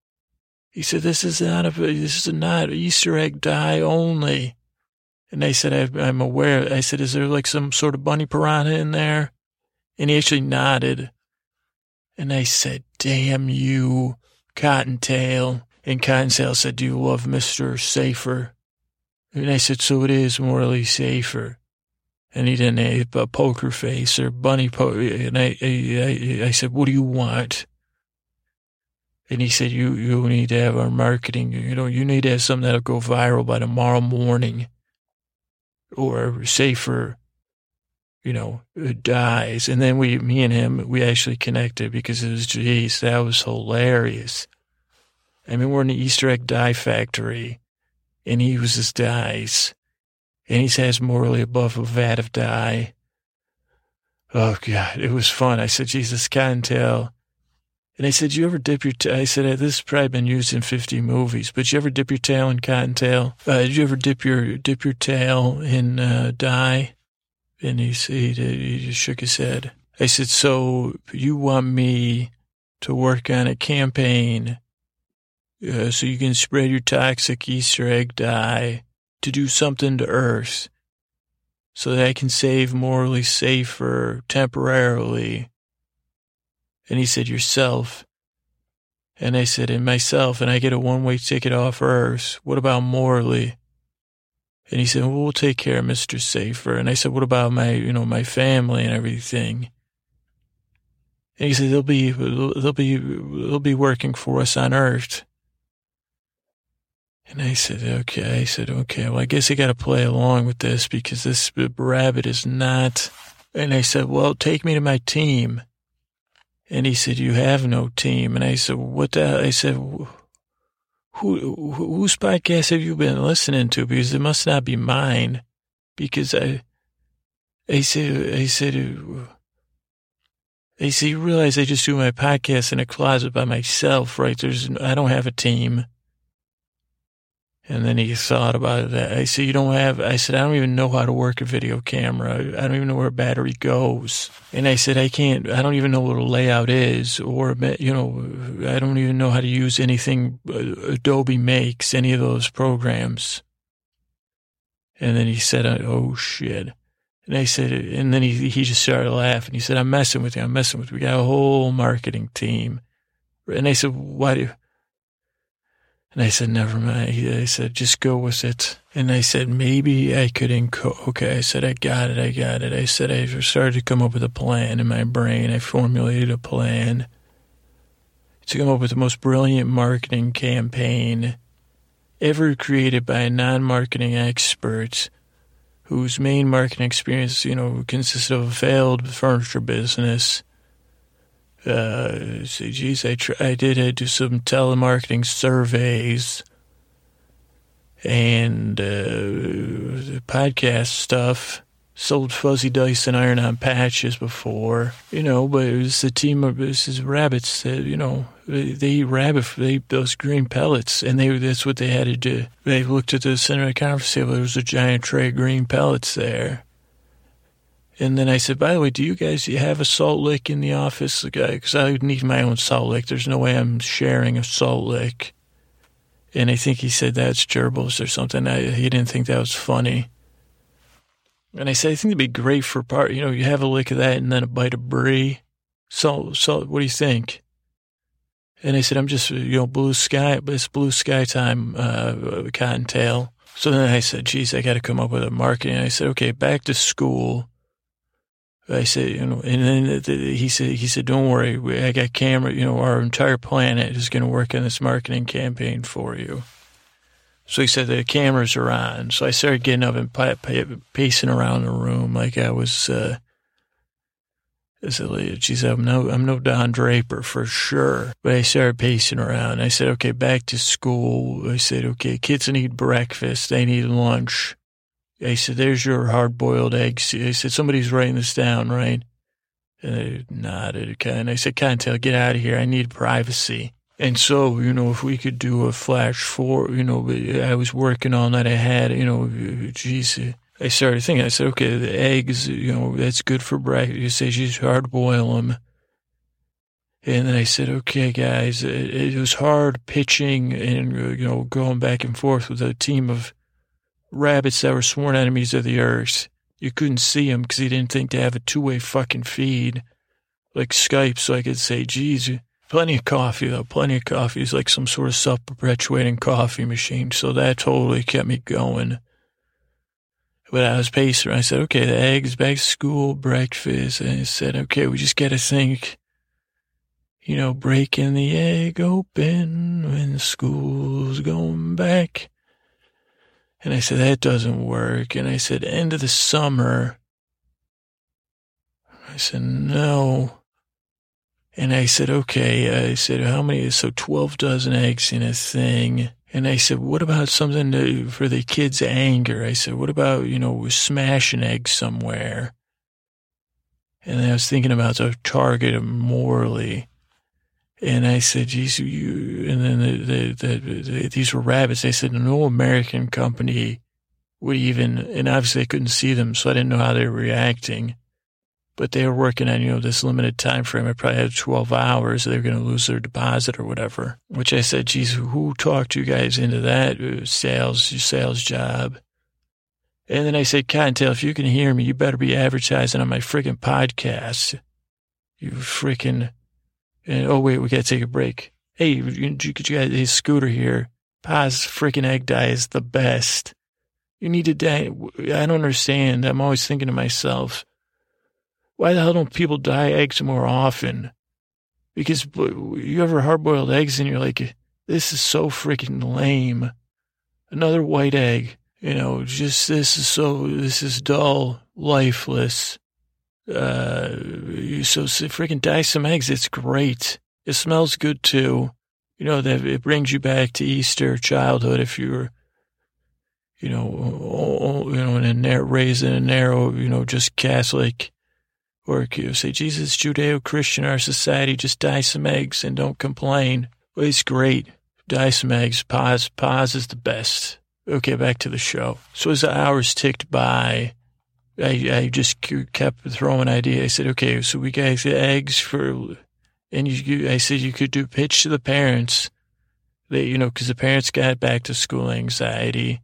[SPEAKER 1] He said, this is not a, this is not Easter egg dye only. And I said, I, am aware. I said, is there like some sort of bunny piranha in there? And he actually nodded. And I said, damn you, Cottontail. And Cottontail said, do you love Mr. Safer? And I said, so it is Morley Safer. And he didn't have a poker face or bunny po. And I, I, I, I said, what do you want? And he said, you, you need to have our marketing, you know, you need to have something that'll go viral by tomorrow morning or safer, you know, uh, it dies. And then we, me and him, we actually connected because it was, geez, that was hilarious. I mean, we're in the Easter egg dye factory and he uses dyes and he says morally above a vat of dye. Oh God, it was fun. I said, Jesus, can't tell and I said, you ever dip your? I said, this has probably been used in 50 movies, but you ever dip your tail in cottontail? Uh, did you ever dip your, dip your tail in, uh, dye? And he, he, he just shook his head. I said, so you want me to work on a campaign, uh, so you can spread your toxic Easter egg dye to do something to Earth so that I can save Morley Safer temporarily and he said, yourself. And I said, and myself, and I get a one-way ticket off Earth. What about Morley? And he said, well, we'll take care of Mr. Safer. And I said, what about my, you know, my family and everything? And he said, they'll be, they'll be, they'll be working for us on Earth. And I said, okay. I said, okay. Well, I guess I got to play along with this because this rabbit is not And I said, well, take me to my team. And he said, you have no team. And I said, what the, hell? I said, who, whose podcast have you been listening to? Because it must not be mine. Because I, I said, I said, I said, you realize I just do my podcast in a closet by myself, right? There's, I don't have a team. And then he thought about that. I said, you don't have, I said, I don't even know how to work a video camera. I don't even know where a battery goes. And I said, I can't, I don't even know what a layout is or, you know, I don't even know how to use anything Adobe makes, any of those programs. And then he said, oh shit. And I said, and then he, he just started laughing. He said, I'm messing with you. I'm messing with you. We got a whole marketing team. And I said, why do, and I said, never mind. I said, just go with it. And I said, maybe I could enco. Okay. I said, I got it. I got it. I said, I started to come up with a plan in my brain. I formulated a plan to come up with the most brilliant marketing campaign ever created by a non-marketing expert whose main marketing experience, you know, consisted of a failed furniture business uh, geez, I, tr- I did I do some telemarketing surveys and uh, podcast stuff. Sold fuzzy dice and iron on patches before, you know, but it was a team of this is rabbits that, you know, they, they eat rabbit, they those green pellets, and they that's what they had to do. They looked at the center of the conference table, there was a giant tray of green pellets there and then I said, by the way, do you guys have a salt lick in the office? Because I need my own salt lick. There's no way I'm sharing a salt lick. And I think he said that's gerbils or something. I, he didn't think that was funny. And I said, I think it'd be great for part, you know, you have a lick of that and then a bite of brie. So, so what do you think? And I said, I'm just, you know, blue sky, it's blue sky time, uh, cottontail. So then I said, geez, I got to come up with a marketing. I said, okay, back to school. I said, you know, and then he said, he said, don't worry, I got camera, you know, our entire planet is going to work on this marketing campaign for you. So he said the cameras are on. So I started getting up and pacing around the room like I was, uh, I said, geez, I'm no, I'm no Don Draper for sure. But I started pacing around. I said, okay, back to school. I said, okay, kids need breakfast. They need lunch. I said, there's your hard boiled eggs. I said, somebody's writing this down, right? And they nodded. And I said, Cottontail, get out of here. I need privacy. And so, you know, if we could do a flash for, you know, I was working on that. I had, you know, geez, I started thinking, I said, okay, the eggs, you know, that's good for breakfast. You say, just hard boil them. And then I said, okay, guys, it, it was hard pitching and, you know, going back and forth with a team of rabbits that were sworn enemies of the earth. You couldn't see them because he didn't think to have a two-way fucking feed like Skype so I could say, geez, plenty of coffee though, plenty of coffee. It's like some sort of self-perpetuating coffee machine. So that totally kept me going. But I was pacing. I said, okay, the eggs, back to school, breakfast. And I said, okay, we just got to think, you know, breaking the egg open when school's going back. And I said, that doesn't work. And I said, end of the summer. I said, no. And I said, okay. I said, how many? So 12 dozen eggs in a thing. And I said, what about something to, for the kids' anger? I said, what about, you know, smash an egg somewhere? And I was thinking about the target of Morley. And I said, geez, you, and then the, the, the, the, these were rabbits. They said, no American company would even, and obviously I couldn't see them, so I didn't know how they were reacting. But they were working on, you know, this limited time frame. I probably had 12 hours. They were going to lose their deposit or whatever, which I said, geez, who talked you guys into that uh, sales, sales job? And then I said, Cottontail, if you can hear me, you better be advertising on my freaking podcast. You freaking and, oh, wait, we got to take a break. Hey, you, you, got a scooter here. Paas freaking egg dye is the best. You need to dye. I don't understand. I'm always thinking to myself, why the hell don't people dye eggs more often? Because you ever hard boiled eggs and you're like, this is so freaking lame. Another white egg, you know, just this is so, this is dull, lifeless. Uh, so, freaking dye some eggs. It's great. It smells good too. You know, that it brings you back to Easter childhood if you're, you know, you know, in a narrow, raised in a narrow, you know, just Catholic, or you say, Jesus, Judeo-Christian, our society, just dye some eggs and don't complain. Well, it's great. Dye some eggs. Paas. Paas is the best. Okay, back to the show. So as the hours ticked by, I, I just kept throwing ideas. I said, okay, so we got the eggs for and you, I said you could do pitch to the parents that, you know, because the parents got back to school anxiety.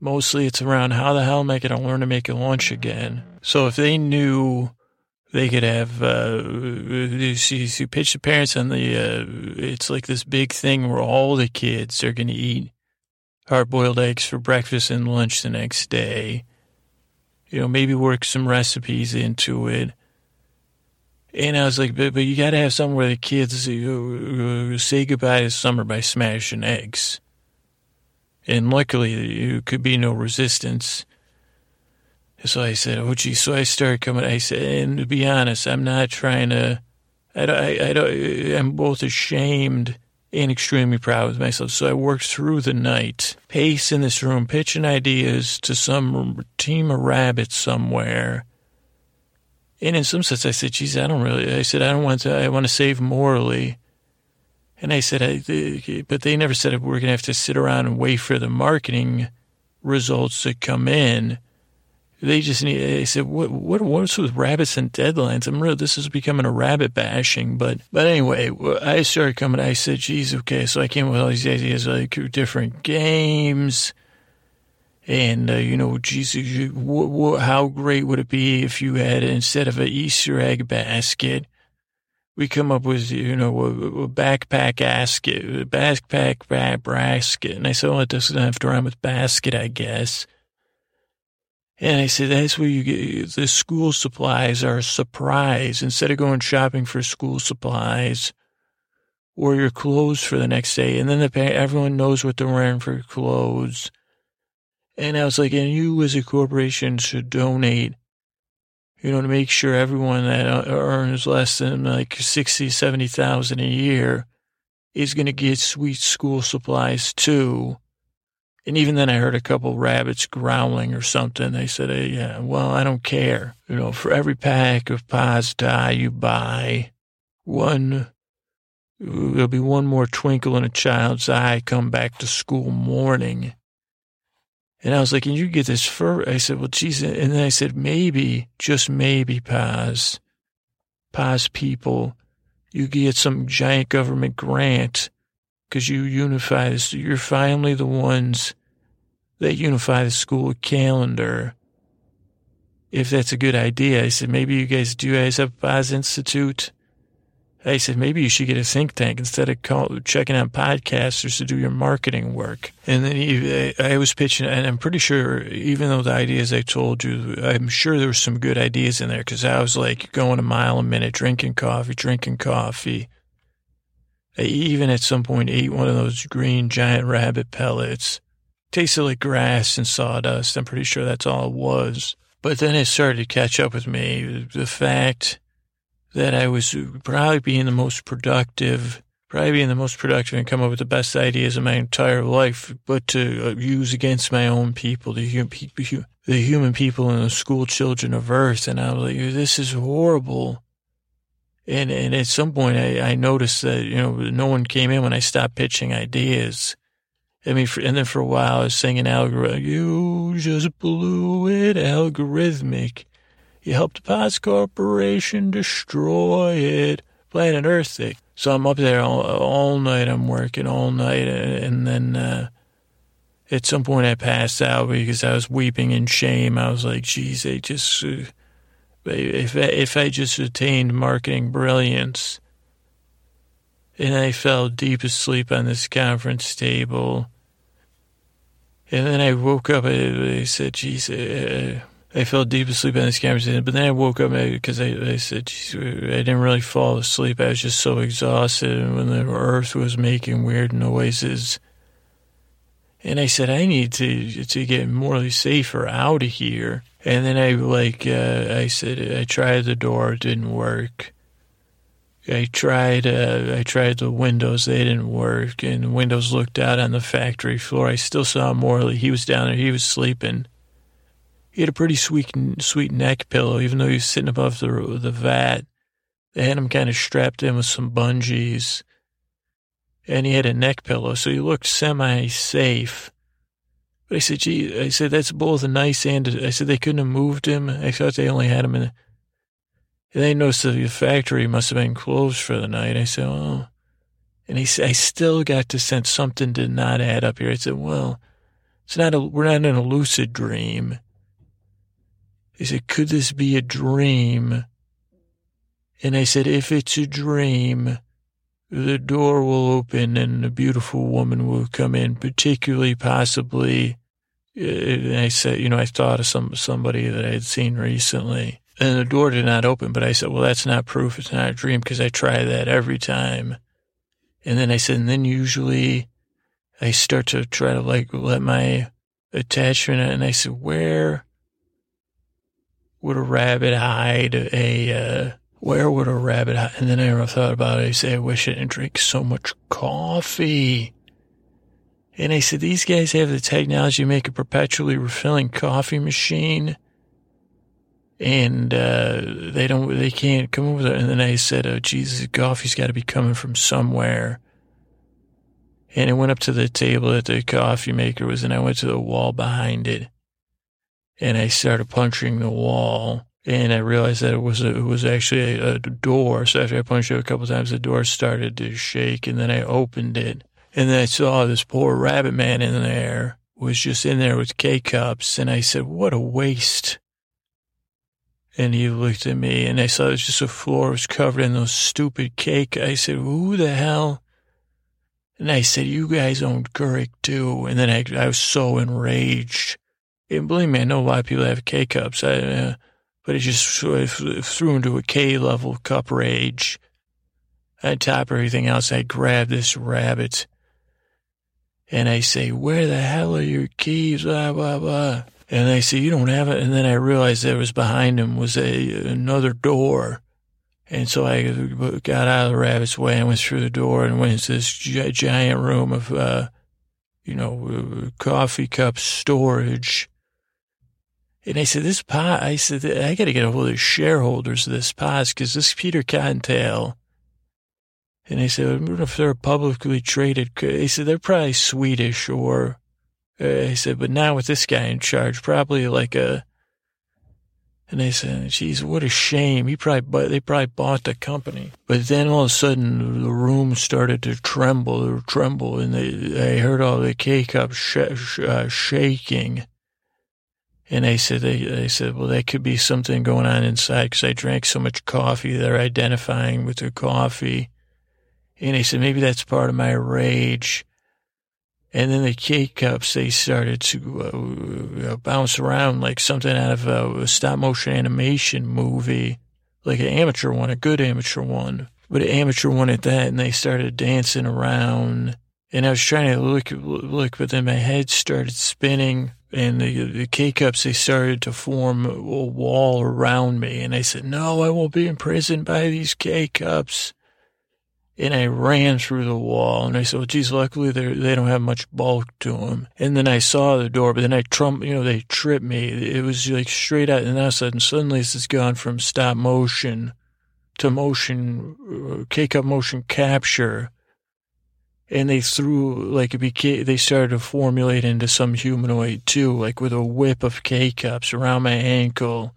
[SPEAKER 1] Mostly it's around how the hell am I going to learn to make a lunch again? So if they knew they could have, uh, you, you pitch the parents on the, uh, it's like this big thing where all the kids are going to eat hard boiled eggs for breakfast and lunch the next day. You know, maybe work some recipes into it. And I was like, but, but you got to have somewhere where the kids say goodbye to summer by smashing eggs. And luckily, there could be no resistance. So I said, oh, gee. So I started coming. I said, and to be honest, I'm not trying to, I, I, I don't, I'm both ashamed and extremely proud with myself. So I worked through the night, pace in this room, pitching ideas to some team of rabbits somewhere and in some sense, I said, geez, I don't really, I said, I don't want to, I want to save Morley. And I said, I, but they never said we're going to have to sit around and wait for the marketing results to come in. They just need, I said, what, what, what's with rabbits and deadlines? I'm real, this is becoming a rabbit bashing. But, but anyway, I started coming, I said, geez, okay. So I came up with all these ideas, like different games and, uh, you know, Jesus, you, how great would it be if you had, instead of an Easter egg basket, we come up with, you know, a, a backpack basket, a backpack basket. And I said, well, it doesn't have to rhyme with basket, I guess. And I said, that's where you get the school supplies are a surprise. Instead of going shopping for school supplies or your clothes for the next day, and then the, everyone knows what they're wearing for clothes and I was like, and you as a corporation should donate, you know, to make sure everyone that uh, earns less than like 60, 70,000 a year is going to get sweet school supplies too. And even then I heard a couple rabbits growling or something. They said, hey, yeah, well, I don't care. You know, for every pack of dye you buy, one, there'll be one more twinkle in a child's eye come back to school morning and I was like, can you get this fur? I said, well, geez. And then I said, maybe, just maybe, Paas, Paas people, you get some giant government grant because you unify this. You're finally the ones that unify the school calendar. If that's a good idea, I said, maybe you guys do. You guys Paas Institute? I said, maybe you should get a think tank instead of call, checking out podcasters to do your marketing work. And then he, I was pitching, and I'm pretty sure, even though the ideas I told you, I'm sure there were some good ideas in there because I was like going a mile a minute, drinking coffee, drinking coffee. Even at some point ate one of those green giant rabbit pellets. Tasted like grass and sawdust. I'm pretty sure that's all it was. But then it started to catch up with me. The fact that I was probably being the most productive, probably being the most productive and come up with the best ideas of my entire life, but to uh, use against my own people, the human people, the human people and the school children of Earth. And I was like, this is horrible. And, and at some point I, I noticed that, you know, no one came in when I stopped pitching ideas. I mean, for, and then for a while I was singing algorithm, you just blew it algorithmic. You helped Paas Corporation destroy it. Planet Earth thing. So I'm up there all, all night. I'm working all night. And then uh, at some point I passed out because I was weeping in shame. I was like, geez, they just, uh, if, I, if I just attained marketing brilliance. And I fell deep asleep on this conference table. And then I woke up and I said, geez, uh, I fell deep asleep on this conversation, but then I woke up because I, I said, I didn't really fall asleep. I was just so exhausted. And when the earth was making weird noises, And I said, I need to to get Morley Safer out of here. And then I like uh, I said I tried the door, it didn't work. I tried uh, I tried the windows, they didn't work, and the windows looked out on the factory floor. I still saw Morley. He was down there. He was sleeping. He had a pretty sweet sweet neck pillow, even though he was sitting above the the vat. They had him kind of strapped in with some bungees and he had a neck pillow, so he looked semi safe. But I said, gee, I said, that's both a nice and, I said, they couldn't have moved him. I thought they only had him in, the, and they noticed the factory must have been closed for the night. I said, oh. And he said, I still got to sense something did not add up here. I said, well, it's not a, we're not in a lucid dream. He said, could this be a dream? And I said, if it's a dream, the door will open and a beautiful woman will come in, particularly possibly. And I said, you know, I thought of some somebody that I had seen recently, and the door did not open. But I said, well, that's not proof; it's not a dream because I try that every time. And then I said, and then usually I start to try to like let my attachment. And I said, where would a rabbit hide a? Uh, where would a rabbit hide? And then I thought about it. I said, I wish I didn't drink so much coffee. And I said, these guys have the technology to make a perpetually refilling coffee machine. And uh, they don't, they can't come up with it. And then I said, oh, Jesus, coffee's got to be coming from somewhere. And I went up to the table that the coffee maker was, and I went to the wall behind it. And I started punching the wall and I realized that it was a, it was actually a, a, door. So after I punched it a couple times, the door started to shake, and then I opened it, and then I saw this poor rabbit man in there was just in there with K cups, and I said, "What a waste." And he looked at me, and I saw it was just a floor was covered in those stupid cake. I said, "Who the hell?" And I said, "You guys own Keurig too." And then I, I was so enraged. And believe me, I know a lot of people have K cups. I. Uh, but it just sort of threw into a K level cup rage. On top of everything else, I grab this rabbit and I say, Where the hell are your keys? Blah, blah, blah. And they say, You don't have it. And then I realized there was behind him was a another door. And so I got out of the rabbit's way and went through the door and went into this giant room of, uh, you know, coffee cup storage. And I said, this pot, I said, I got to get a hold of the shareholders of this pot because this Peter Cottontail. And I said, I don't know if they're publicly traded. He said, they're probably Swedish or, uh, I said, but now with this guy in charge, probably like a, and I said, geez, what a shame. He probably, they probably bought the company. But then all of a sudden the room started to tremble tremble and they, I heard all the K-cups sh- sh- uh, shaking. And I said, they, I said, well, that could be something going on inside because I drank so much coffee. They're identifying with the coffee. And I said, maybe that's part of my rage. And then the K cups, they started to uh, bounce around like something out of a, a stop motion animation movie, like an amateur one, a good amateur one, but an amateur one at that. And they started dancing around. And I was trying to look, look, but then my head started spinning and the, the K cups, they started to form a wall around me. And I said, no, I won't be imprisoned by these K cups. And I ran through the wall and I said, well, geez, luckily they don't have much bulk to them. And then I saw the door, but then I trump, you know, they tripped me. It was like straight out. And all of a sudden, suddenly this has gone from stop motion to motion, uh, K cup motion capture and they threw like it became they started to formulate into some humanoid too, like with a whip of K cups around my ankle.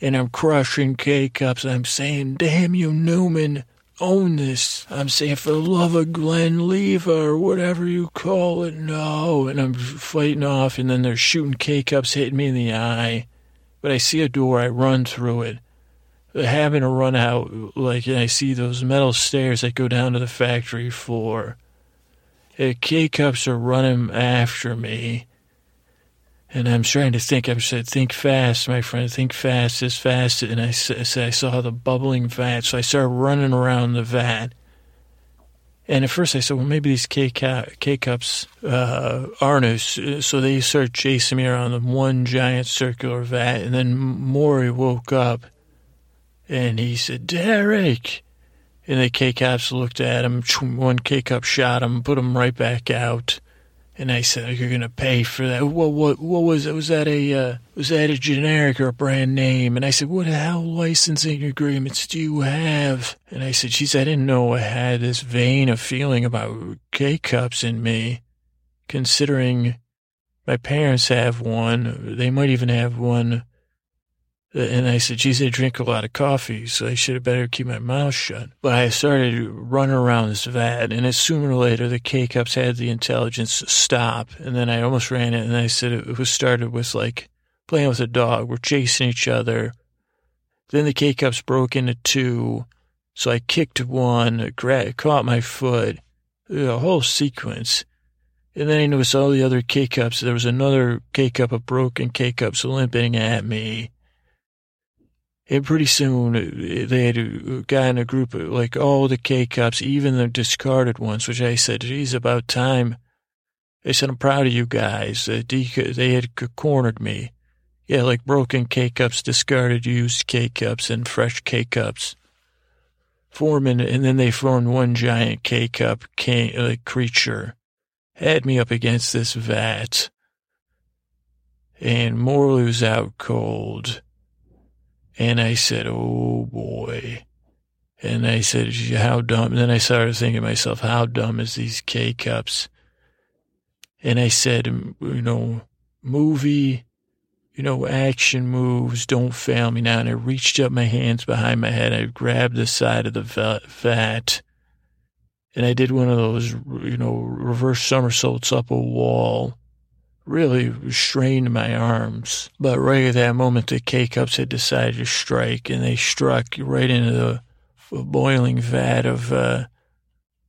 [SPEAKER 1] And I'm crushing K cups. I'm saying, damn you, Newman, own this. I'm saying, for the love of Glenn Leva or whatever you call it, no. And I'm fighting off, and then they're shooting K cups, hitting me in the eye. But I see a door, I run through it. Having to run out, like, and I see those metal stairs that go down to the factory floor. K cups are running after me. And I'm trying to think. I'm saying, think fast, my friend. Think fast, as fast. And I said, I saw the bubbling vat. So I started running around the vat. And at first I said, well, maybe these K, cups uh, aren't as. So they started chasing me around the one giant circular vat. And then Maury woke up and he said, Derek. And the K cups looked at him. One K cup shot him, put him right back out. And I said, "You're gonna pay for that." What? What? What was it? Was that a? Uh, was that a generic or a brand name? And I said, "What the hell licensing agreements do you have?" And I said, "Geez, I didn't know I had this vein of feeling about K cups in me, considering my parents have one. They might even have one Uh, and I said, geez, I drink a lot of coffee, so I should have better keep my mouth shut. But I started running around this vat, and as sooner or later, the K-Cups had the intelligence to stop. And then I almost ran it, and I said it was started with like playing with a dog. We're chasing each other. Then the K-Cups broke into two, so I kicked one, caught my foot, uh, a whole sequence. And then I noticed all the other K-Cups. There was another K-Cup of broken K-Cups limping at me. And pretty soon they had gotten a group of like all the K cups, even the discarded ones, which I said, geez, about time. I said, I'm proud of you guys. They had cornered me. Yeah, like broken K cups, discarded used K cups, and fresh K cups. Forming, and then they formed one giant K cup uh, creature. Had me up against this vat. And Morley was out cold. And I said, oh boy. And I said, how dumb. And then I started thinking to myself, how dumb is these K cups? And I said, you know, movie, you know, action moves, don't fail me now. And I reached up my hands behind my head. I grabbed the side of the vat and I did one of those, you know, reverse somersaults up a wall really strained my arms. But right at that moment, the K-Cups had decided to strike, and they struck right into the boiling vat of uh,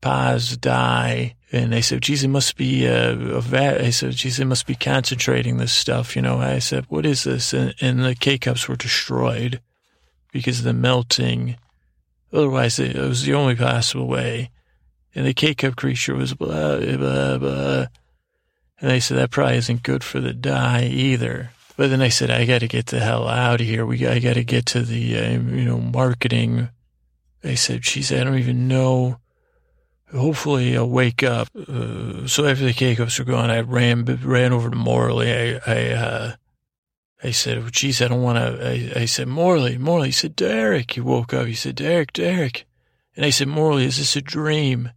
[SPEAKER 1] Paas dye. And they said, geez, it must be a, a vat. I said, geez, it must be concentrating this stuff. You know, I said, what is this? And, and the K-Cups were destroyed because of the melting. Otherwise, it was the only possible way. And the K-Cup creature was blah, blah, blah. And they said, that probably isn't good for the dye either. But then I said, I got to get the hell out of here. We, I got to get to the, uh, you know, marketing. They said, geez, I don't even know. Hopefully I'll wake up. Uh, so after the K-Cups were gone, I ran, ran over to Morley. I, I, uh, I said, oh, geez, I don't want to, I, I said, Morley, Morley. He said, Derek. He woke up. He said, Derek, Derek. And I said, Morley, is this a dream?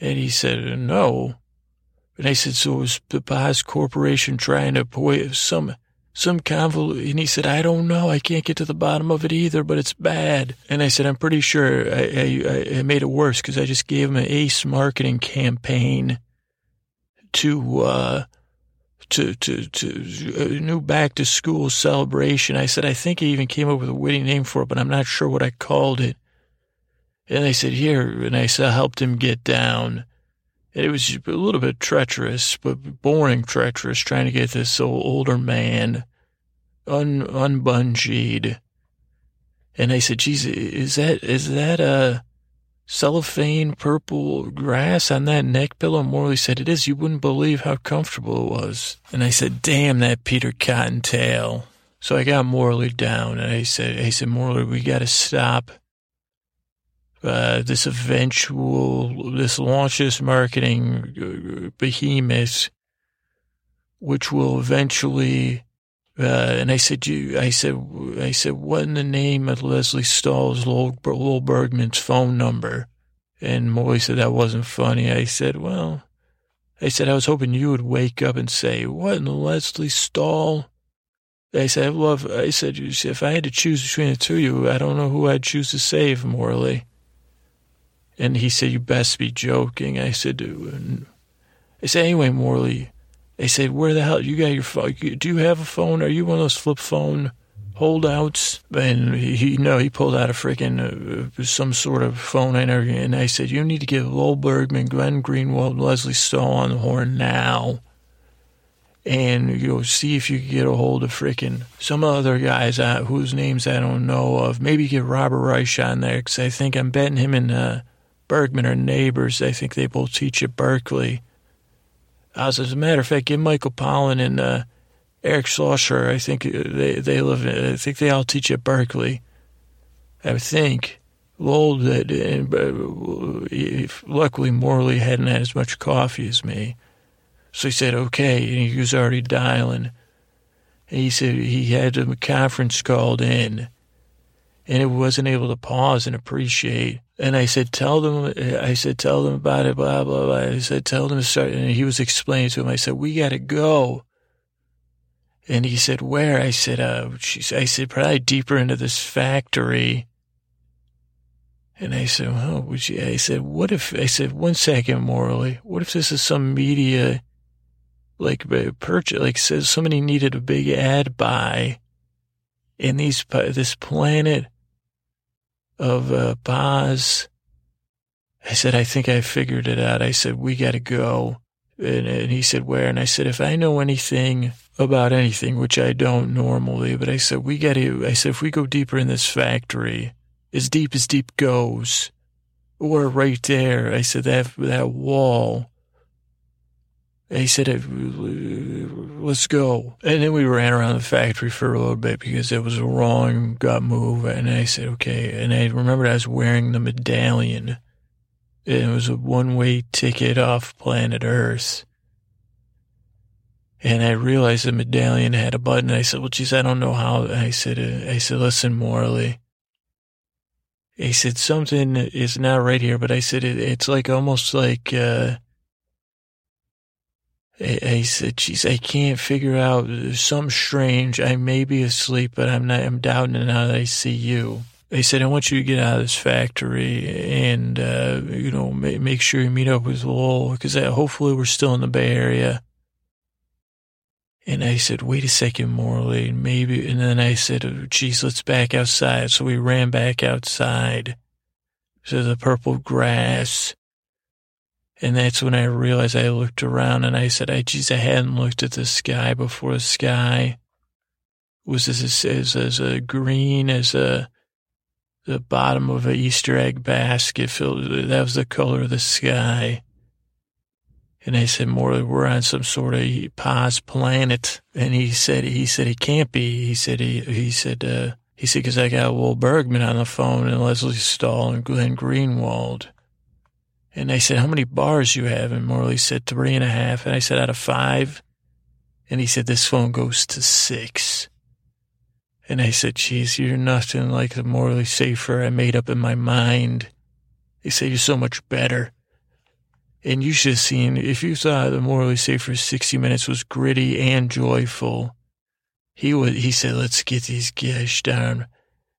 [SPEAKER 1] And he said, no. And I said, so is the Paas Corporation trying to avoid some, some convol? And he said, I don't know. I can't get to the bottom of it either, but it's bad. And I said, I'm pretty sure I, I, I made it worse because I just gave him an ace marketing campaign to, uh, to, to, to a new back to school celebration. I said, I think I even came up with a witty name for it, but I'm not sure what I called it. And they said, here, and I said, I helped him get down. It was a little bit treacherous, but boring treacherous, trying to get this old, older man un. And I said, geez, is that, is that a cellophane purple grass on that neck pillow? Morley said, it is. You wouldn't believe how comfortable it was. And I said, damn that Peter Cottontail. So I got Morley down and I said, I said, Morley, we got to stop uh, this eventual, this launches marketing uh, behemoth, which will eventually, uh, and I said, you, I said, I said, what in the name of Lesley Stahl's Lowell Bergman's phone number? And Molly said that wasn't funny. I said, well, I said, I was hoping you would wake up and say, what in the Lesley Stahl? I said, I love, I said, if I had to choose between the two of you, I don't know who I'd choose to save, Morley. And he said, you best be joking. I said, I said, anyway, Morley, I said, where the hell, you got your phone? Do you have a phone? Are you one of those flip phone holdouts? And he, no, he pulled out a freaking, uh, some sort of phone and. And I said, you need to get Lowell Bergman, Glenn Greenwald, Lesley Stahl on the horn now. And you know, see if you can get a hold of freaking some other guys uh, whose names I don't know of. Maybe get Robert Reich on there because I think I'm betting him and uh, Bergman are neighbors. I think they both teach at Berkeley. As, as a matter of fact, get Michael Pollan and uh, Eric Schlosser. I think they they live. I think they all teach at Berkeley. I think. Lowell, that uh, luckily Morley hadn't had as much coffee as me. So he said, okay, and he was already dialing. And he said he had a conference called in, and it wasn't able to pause and appreciate. And I said, tell them, I said, tell them about it, blah, blah, blah. I said, tell them to start. And he was explaining to him, I said, we got to go. And he said, where? I said, uh, I said, probably deeper into this factory. And I said, oh, would you, I said, what if, I said, one second, Morley, what if this is some media, like, uh, purchase, like, says somebody needed a big ad buy in these, this planet of, uh, Boz. I said, I think I figured it out. I said, we got to go. And, and he said, where? And I said, if I know anything about anything, which I don't normally, but I said, we got to, I said, if we go deeper in this factory, as deep as deep goes. Or right there, I said, that, that wall. I said, let's go. And then we ran around the factory for a little bit because it was a wrong gut move. And I said, okay. And I remembered I was wearing the medallion. And it was a one-way ticket off planet Earth. And I realized the medallion had a button. I said, well, geez, I don't know how. I said, uh, I said, listen, Morley, he said, something is not right here, but I said, it, it's like almost like, uh, I, said, geez, I can't figure out There's something strange. I may be asleep, but I'm not, I'm doubting it now that I see you. They said, I want you to get out of this factory and, uh, you know, make sure you meet up with Lowell because uh, hopefully we're still in the Bay Area. And I said, wait a second, Morley, maybe. And then I said, geez, let's back outside. So we ran back outside to the purple grass. And that's when I realized I looked around and I said, I, geez, I hadn't looked at the sky before. The sky was as, as, as a green as a, the bottom of an Easter egg basket filled. That was the color of the sky. And I said, more, we're on some sort of Paas planet. And he said, he said, it can't be. He said, he, he said, uh, he said, cause I got Lowell Bergman on the phone and Lesley Stahl and Glenn Greenwald. And I said, how many bars you have? And Morley said three and a half. And I said, out of five. And he said, this phone goes to six. And I said, geez, you're nothing like the Morley Safer I made up in my mind. He said, you're so much better. And you should have seen, if you thought the Morley Safer 60 Minutes was gritty and joyful, he would, he said, let's get these guys down.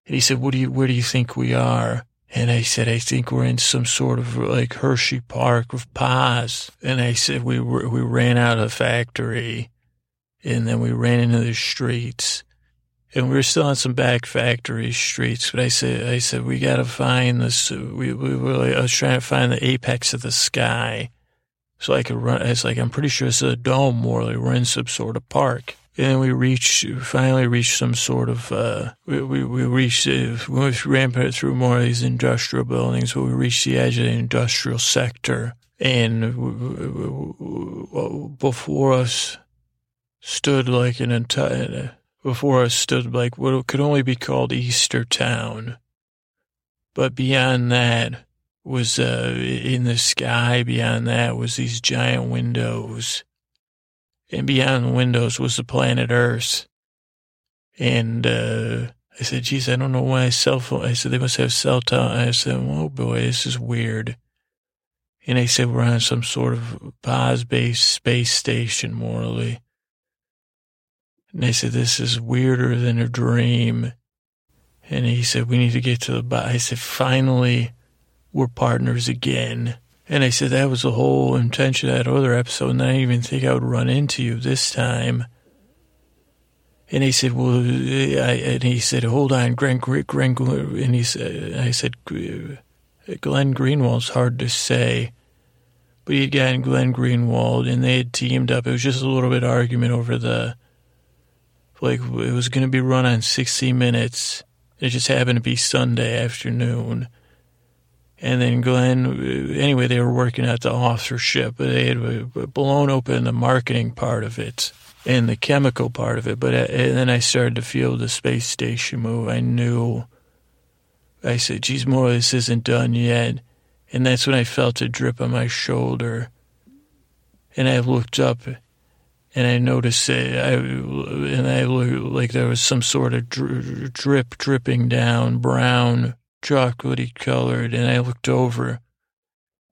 [SPEAKER 1] And he said, what do you, where do you think we are? And I said, I think we're in some sort of like Hershey Park with Paas. And I said, we were, we ran out of the factory and then we ran into the streets and we were still on some back factory streets. But I said, I said, we got to find this. We, we were, I was trying to find the apex of the sky, so I could run. It's like I'm pretty sure it's a dome, Morley. We're in some sort of park. And we reached, finally reached some sort of, uh, we, we, we reached, uh, we ran through more of these industrial buildings, but we reached the edge of the industrial sector. And before us stood like an entire, before us stood like what could only be called Easter Town. But beyond that was, uh, in the sky, beyond that was these giant windows. And beyond the windows was the planet Earth. And, uh, I said, geez, I don't know why cell phone. I said, they must have cell tower. I said, oh boy, this is weird. And they said, we're on some sort of Paas-based space station, Morley. And they said, this is weirder than a dream. And he said, we need to get to the bottom. I said, finally, we're partners again. And I said, that was the whole intention of that other episode. And I didn't even think I would run into you this time. And he said, well, I, and he said, hold on, Glenn, Glenn, and he said, I said, Glenn Greenwald's hard to say. But he had gotten Glenn Greenwald and they had teamed up. It was just a little bit of argument over the, like it was going to be run on 60 minutes. It just happened to be Sunday afternoon. And then Glenn, anyway, they were working at the. But they had uh, blown open the marketing part of it and the chemical part of it. But uh, and then I started to feel the space station move. I knew. I said, "Geez, more, this isn't done yet." And that's when I felt a drip on my shoulder. And I looked up, and I noticed it. I and I looked like there was some sort of drip dripping down, brown chocolatey colored, and I looked over,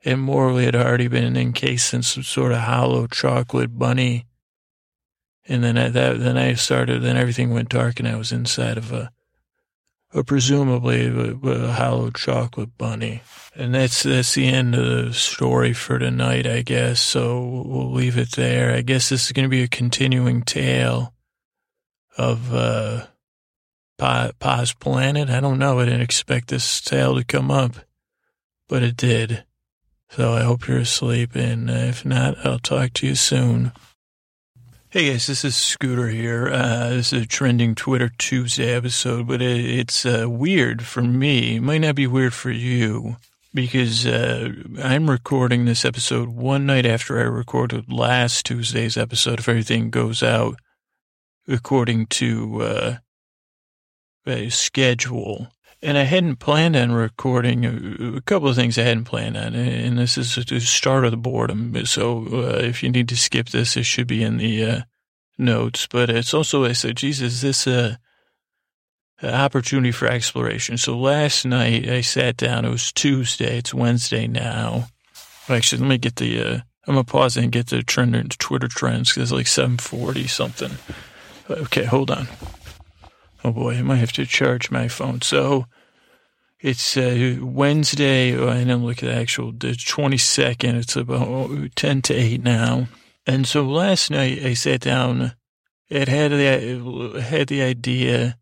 [SPEAKER 1] and Morley had already been encased in some sort of hollow chocolate bunny. And then I, that, then I started, then everything went dark, and I was inside of a, a presumably a, a hollow chocolate bunny. And that's that's the end of the story for tonight, I guess. So we'll leave it there. I guess this is going to be a continuing tale of. uh Paas Planet. I don't know. I didn't expect this tale to come up, but it did. So I hope you're asleep, and uh, if not, I'll talk to you soon. Hey guys, this is Scooter here. Uh, this is a trending Twitter Tuesday episode, but it, it's uh, weird for me. It might not be weird for you because uh, I'm recording this episode one night after I recorded last Tuesday's episode. If everything goes out according to uh, schedule. And I hadn't planned on recording a, a, couple of things I hadn't planned on, and this is the start of the boredom. So uh, if you need to skip this, it should be in the uh, notes. But it's also I said, Jesus, this uh, opportunity for exploration. So last night I sat down. It was Tuesday. It's Wednesday now. Actually, let me get the. Uh, I'm gonna pause and get the trend Twitter trends because it's like 7:40 something. Okay, hold on. Oh boy, I might have to charge my phone. So it's uh, Wednesday. Oh, I didn't look at the actual the 22nd. It's about 10 to 8 now. And so last night I sat down. It had the had the idea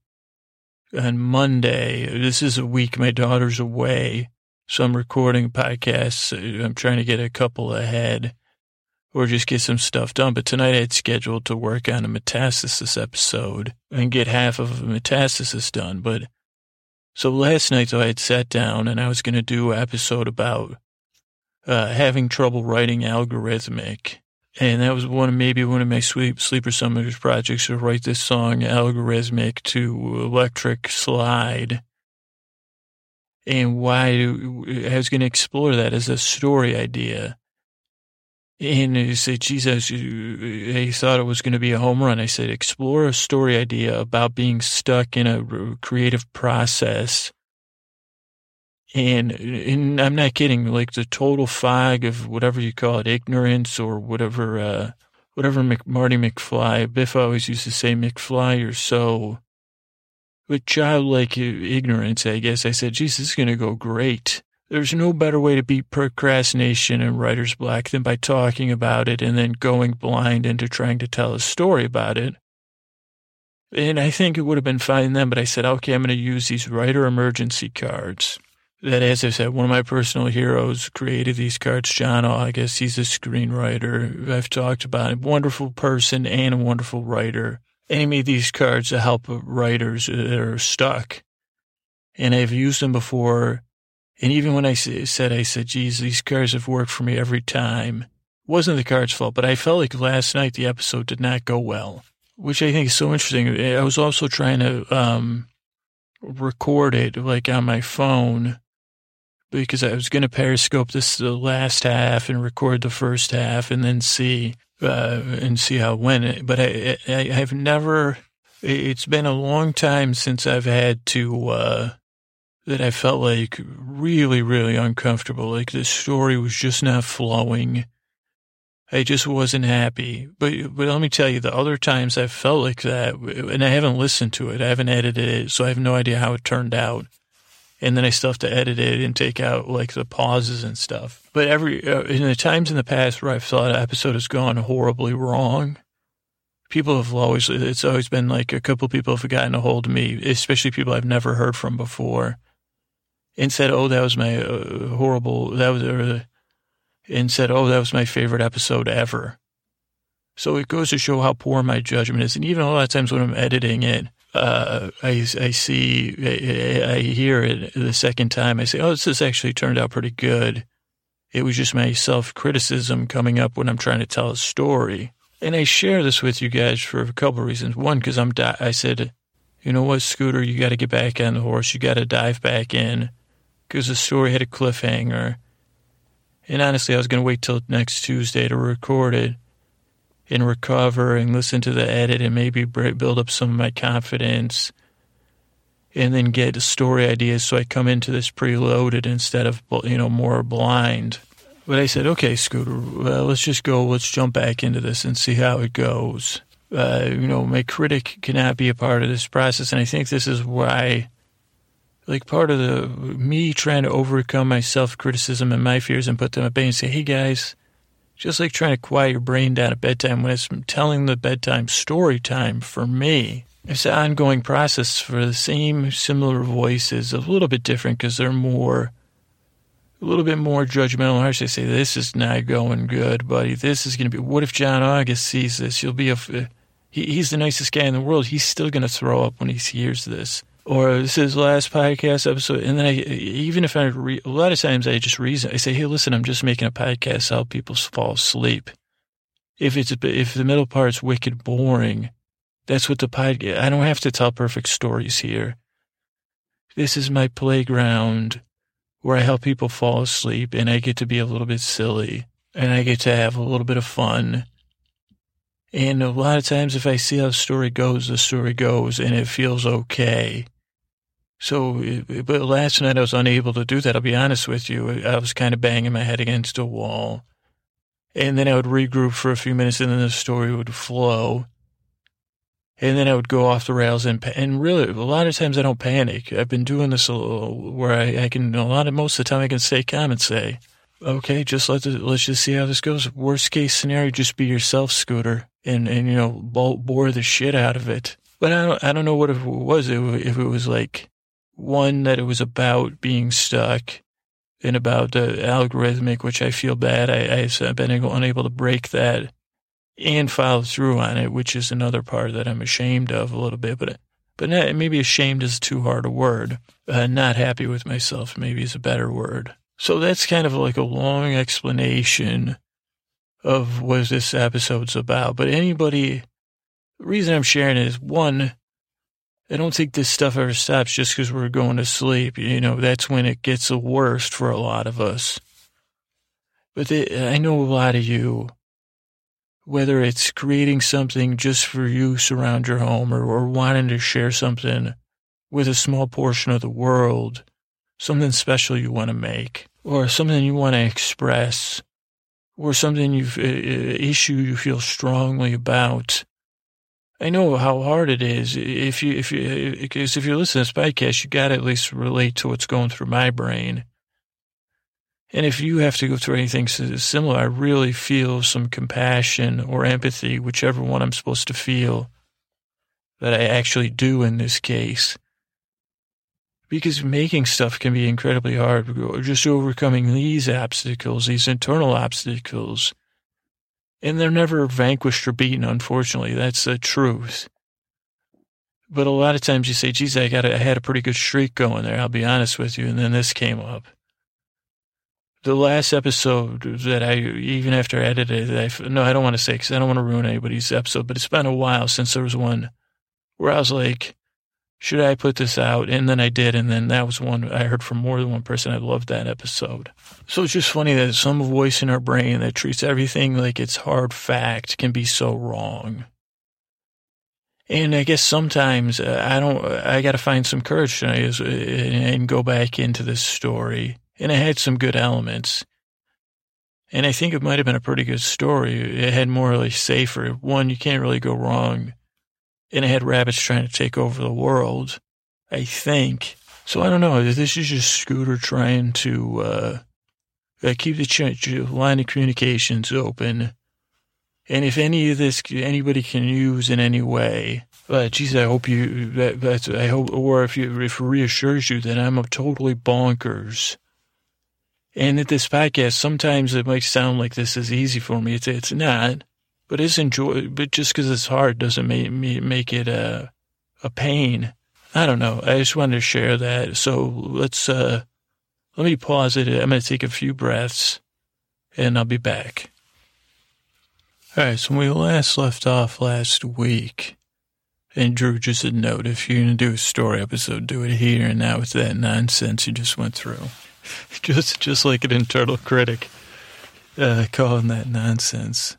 [SPEAKER 1] on Monday. This is a week my daughter's away, so I'm recording podcasts. I'm trying to get a couple ahead or just get some stuff done. But tonight I had scheduled to work on a metastasis episode and get half of a metastasis done. But so last night, though, I had sat down and I was going to do an episode about uh, having trouble writing algorithmic. And that was one of maybe one of my sleep, sleeper summers projects to write this song algorithmic to electric slide. And why I was going to explore that as a story idea and he said, Jesus, he thought it was going to be a home run. I said, explore a story idea about being stuck in a creative process. And, and I'm not kidding, like the total fog of whatever you call it, ignorance or whatever, uh, whatever Mc, Marty McFly, Biff always used to say, McFly, you're so, with childlike ignorance, I guess. I said, Jesus, this is going to go great. There's no better way to beat procrastination and writer's block than by talking about it and then going blind into trying to tell a story about it. And I think it would have been fine then, but I said, okay, I'm going to use these writer emergency cards. That, as I said, one of my personal heroes created these cards. John August he's a screenwriter. I've talked about a Wonderful person and a wonderful writer. And he made these cards to help writers that are stuck. And I've used them before and even when I said, I said, geez, these cards have worked for me every time. It wasn't the card's fault, but I felt like last night the episode did not go well, which I think is so interesting. I was also trying to um, record it like on my phone because I was going to periscope this the last half and record the first half and then see uh, and see how it went. But I, I have never. It's been a long time since I've had to uh, that I felt like really, really uncomfortable. Like the story was just not flowing. I just wasn't happy. But but let me tell you, the other times I felt like that, and I haven't listened to it, I haven't edited it, so I have no idea how it turned out. And then I still have to edit it and take out like the pauses and stuff. But every uh, in the times in the past where I've thought an episode has gone horribly wrong, people have always it's always been like a couple people have gotten a hold of me, especially people I've never heard from before and said, "Oh, that was my uh, horrible." That was, uh, and said, "Oh, that was my favorite episode ever." So it goes to show how poor my judgment is, and even a lot of times when I'm editing it, uh, I, I see, I, I hear it the second time. I say, oh, this actually turned out pretty good. It was just my self criticism coming up when I'm trying to tell a story. And I share this with you guys for a couple of reasons. One, because I'm, di- I said, you know what, Scooter, you got to get back on the horse. You got to dive back in because the story had a cliffhanger. And honestly, I was going to wait till next Tuesday to record it and recover and listen to the edit and maybe build up some of my confidence and then get story ideas so I come into this preloaded instead of, you know, more blind. But I said, okay, Scooter, well, let's just go. Let's jump back into this and see how it goes. Uh, you know, my critic cannot be a part of this process. And I think this is why, like, part of the me trying to overcome my self criticism and my fears and put them at bay and say, hey, guys, just like trying to quiet your brain down at bedtime when it's telling the bedtime story time for me. It's an ongoing process for the same similar voices, a little bit different because they're more, a little bit more judgmental harsh. They say, this is not going good, buddy. This is going to be, what if John August sees this? You'll be a, he, he's the nicest guy in the world. He's still going to throw up when he hears this. Or this is the last podcast episode. And then I, even if I, re, a lot of times I just reason, I say, hey, listen, I'm just making a podcast to help people fall asleep. If it's, if the middle part's wicked boring, that's what the podcast, I don't have to tell perfect stories here. This is my playground where I help people fall asleep and I get to be a little bit silly and I get to have a little bit of fun. And a lot of times if I see how the story goes, the story goes and it feels okay. So, but last night I was unable to do that. I'll be honest with you. I was kind of banging my head against a wall. And then I would regroup for a few minutes and then the story would flow and then I would go off the rails and and really a lot of times I don't panic. I've been doing this a little, where I, I can a lot of most of the time I can stay calm and say, okay, just let the, let's just see how this goes. Worst case scenario, just be yourself, Scooter, and and you know bore the shit out of it. But I don't I don't know what it was. If it was like one that it was about being stuck and about the algorithmic, which I feel bad. I, I've been unable to break that and follow through on it, which is another part that I'm ashamed of a little bit. But but not, maybe ashamed is too hard a word. Uh, not happy with myself maybe is a better word. So that's kind of like a long explanation of what this episode's about. But anybody, the reason I'm sharing it is one, I don't think this stuff ever stops just because we're going to sleep. You know, that's when it gets the worst for a lot of us. But they, I know a lot of you whether it's creating something just for use around your home or, or wanting to share something with a small portion of the world, something special you want to make, or something you want to express, or something you uh, issue you feel strongly about. I know how hard it is. If you, if you, because if you're listening to this podcast, you got to at least relate to what's going through my brain. And if you have to go through anything similar, I really feel some compassion or empathy, whichever one I'm supposed to feel, that I actually do in this case. Because making stuff can be incredibly hard. Just overcoming these obstacles, these internal obstacles. And they're never vanquished or beaten, unfortunately. That's the truth. But a lot of times you say, geez, I got a, I had a pretty good streak going there. I'll be honest with you. And then this came up the last episode that I, even after I edited it, I, no, I don't want to say because I don't want to ruin anybody's episode, but it's been a while since there was one where I was like, should I put this out? And then I did. And then that was one I heard from more than one person. I loved that episode. So it's just funny that some voice in our brain that treats everything like it's hard fact can be so wrong. And I guess sometimes uh, I don't, I got to find some courage tonight and go back into this story and it had some good elements. And I think it might have been a pretty good story. It had Morley Safer. One, you can't really go wrong. And it had rabbits trying to take over the world, I think. So I don't know. This is just Scooter trying to uh, uh keep the line of communications open. And if any of this anybody can use in any way, uh, geez, I hope you that, that's I hope, or if you if it reassures you that I'm totally bonkers and at this podcast, sometimes it might sound like this is easy for me. It's, it's not, but it's enjoy, but just because it's hard doesn't make me make it a, a pain. I don't know. I just wanted to share that. So let's, uh, let me pause it. I'm going to take a few breaths and I'll be back. All right. So when we last left off last week, and Drew just a note, if you're going to do a story episode, do it here and now with that nonsense you just went through. just, just like an internal critic, uh, calling that nonsense.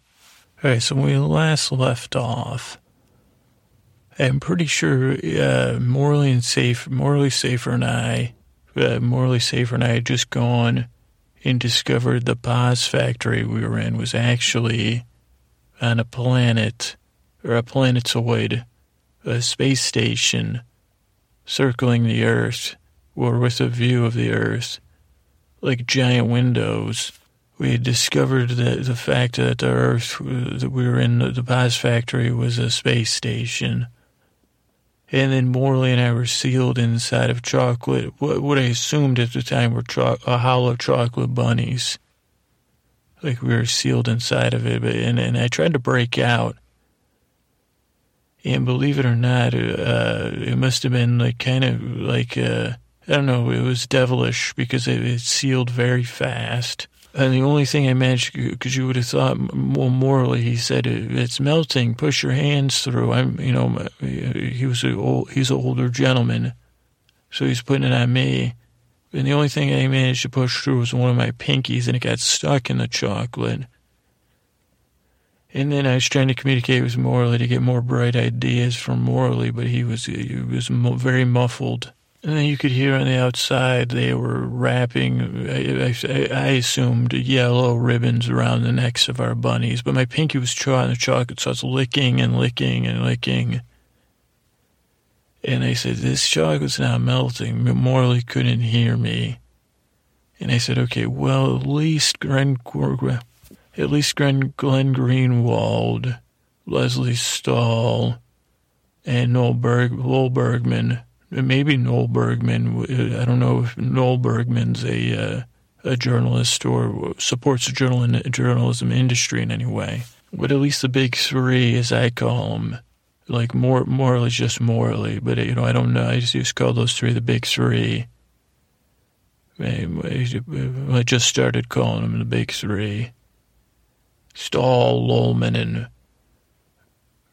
[SPEAKER 1] Right. So we last left off, I'm pretty sure uh, Morley and Safe, Morley Safer and I, uh, Morley Safer and I had just gone and discovered the Paas factory we were in was actually on a planet or a planetoid, a space station circling the Earth or with a view of the Earth, like giant windows. We had discovered that the fact that the Earth that we were in the Paas factory was a space station and then Morley and I were sealed inside of chocolate, what, what I assumed at the time were cho- a hollow chocolate bunnies. Like we were sealed inside of it, but, and, and I tried to break out. And believe it or not, uh, it must have been like kind of like, uh, I don't know, it was devilish because it, it sealed very fast. And the only thing I managed, because you would have thought more Morley, he said, it's melting, push your hands through. I'm, you know, he was a old, he's an older gentleman. So he's putting it on me. And the only thing I managed to push through was one of my pinkies and it got stuck in the chocolate. And then I was trying to communicate with Morley to get more bright ideas from Morley, but he was, he was very muffled. And then you could hear on the outside they were wrapping, I, I, I, assumed, yellow ribbons around the necks of our bunnies. But my pinky was chawing the chocolate, so I was licking and licking and licking. And I said, This chocolate's not melting. Morley couldn't hear me. And I said, Okay, well, at least Glenn, at least Glenn, Glenn Greenwald, Lesley Stahl, and Noel, Berg, Lowell Bergman maybe Noel Bergman. I don't know if Noel Bergman's a uh, a journalist or supports the journal journalism industry in any way. But at least the big three, as I call them, like more Morley, just Morley. But you know, I don't know. I just call those three the big three. I just started calling them the big three. Stahl, Lollman, and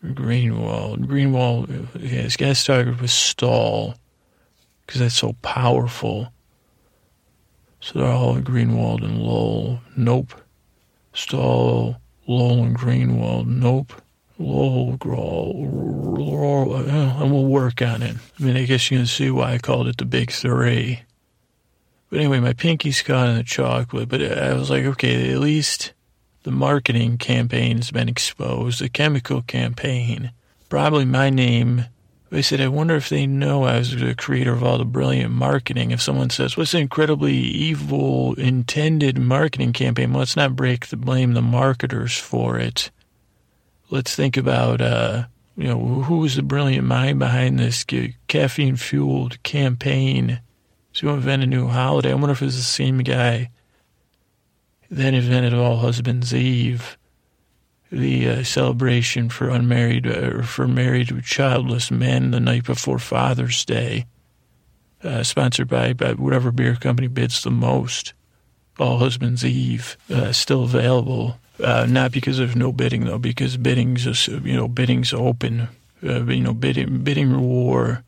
[SPEAKER 1] Greenwald. Greenwald, yeah, this guy started with Stahl because that's so powerful. So they're all Greenwald and Lowell. Nope. Stahl, Lowell, and Greenwald. Nope. Lowell, Lowell, uh, and we'll work on it. I mean, I guess you can see why I called it the Big Three. But anyway, my pinky's caught in the chocolate, but I was like, okay, at least the marketing campaign's been exposed, the chemical campaign. Probably my name. I said, I wonder if they know I was the creator of all the brilliant marketing. If someone says, what's an incredibly evil intended marketing campaign? Well, let's not break the blame the marketers for it. Let's think about, uh, you know, who was the brilliant mind behind this caffeine fueled campaign to invent a new holiday? I wonder if it's the same guy then invented of All Husbands Eve, the uh, celebration for unmarried or uh, for married childless men the night before Father's Day, uh, sponsored by, by whatever beer company bids the most. All Husbands Eve, uh, still available. Uh, not because there's no bidding though, because bidding's just, you know bidding's open. Uh, you know bidding bidding war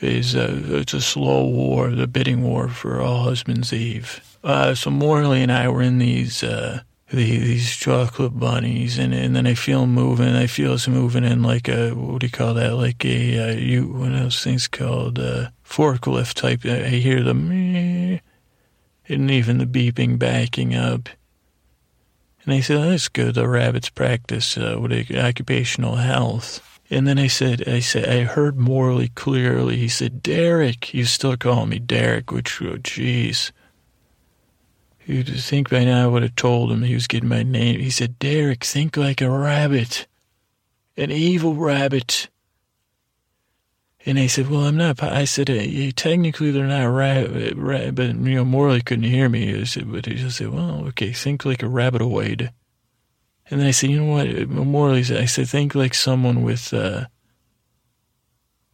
[SPEAKER 1] is a, it's a slow war, the bidding war for All Husbands Eve. Uh, so Morley and I were in these uh, these chocolate bunnies, and, and then I feel moving. I feel us moving in like a what do you call that? Like a uh, you one of those things called uh, forklift type. I hear the meh, and even the beeping backing up. And I said, oh, "That's good. The rabbits practice uh, what occupational health." And then I said, "I said I heard Morley clearly." He said, "Derek." He's still call me Derek, which, oh, jeez. You'd think by now I would have told him he was getting my name. He said, Derek, think like a rabbit. An evil rabbit. And I said, well, I'm not. I said, uh, technically they're not rabbit, rabbit, but, you know, Morley couldn't hear me. I said, but he just said, well, okay, think like a rabbitoid. And then I said, you know what, Morley, I said, think like someone with, uh,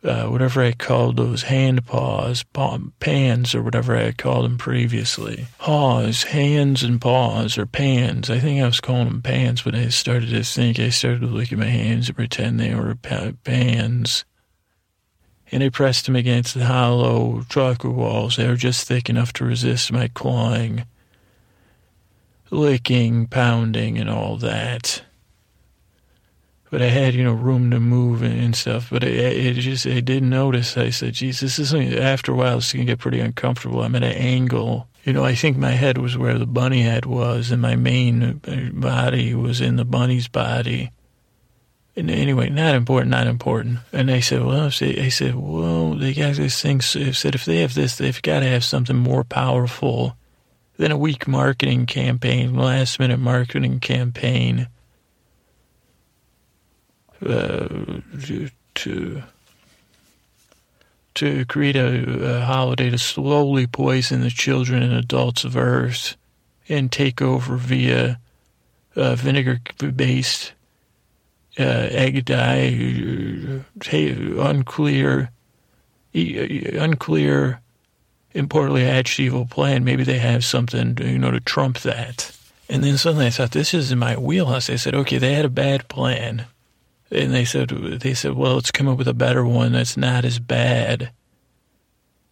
[SPEAKER 1] uh, whatever I called those hand paws, paw, pans, or whatever I had called them previously. Paws, hands and paws, or pans. I think I was calling them pans, but I started to think, I started to look at my hands and pretend they were pans. And I pressed them against the hollow chocolate walls. They were just thick enough to resist my clawing, licking, pounding, and all that but I had, you know, room to move and stuff. But it, just, I didn't notice. I said, geez, this is, after a while, it's to get pretty uncomfortable. I'm at an angle. You know, I think my head was where the bunny head was, and my main body was in the bunny's body. And anyway, not important, not important. And they said, well, I said, well, they got this thing. said if they have this, they've got to have something more powerful than a weak marketing campaign, last minute marketing campaign uh, to to create a, a, holiday to slowly poison the children and adults of Earth and take over via uh, vinegar-based uh, egg dye, uh, unclear, unclear, importantly hatched evil plan. Maybe they have something, you know, to trump that. And then suddenly I thought, this is in my wheelhouse. I said, okay, they had a bad plan. And they said, they said, well, let's come up with a better one that's not as bad.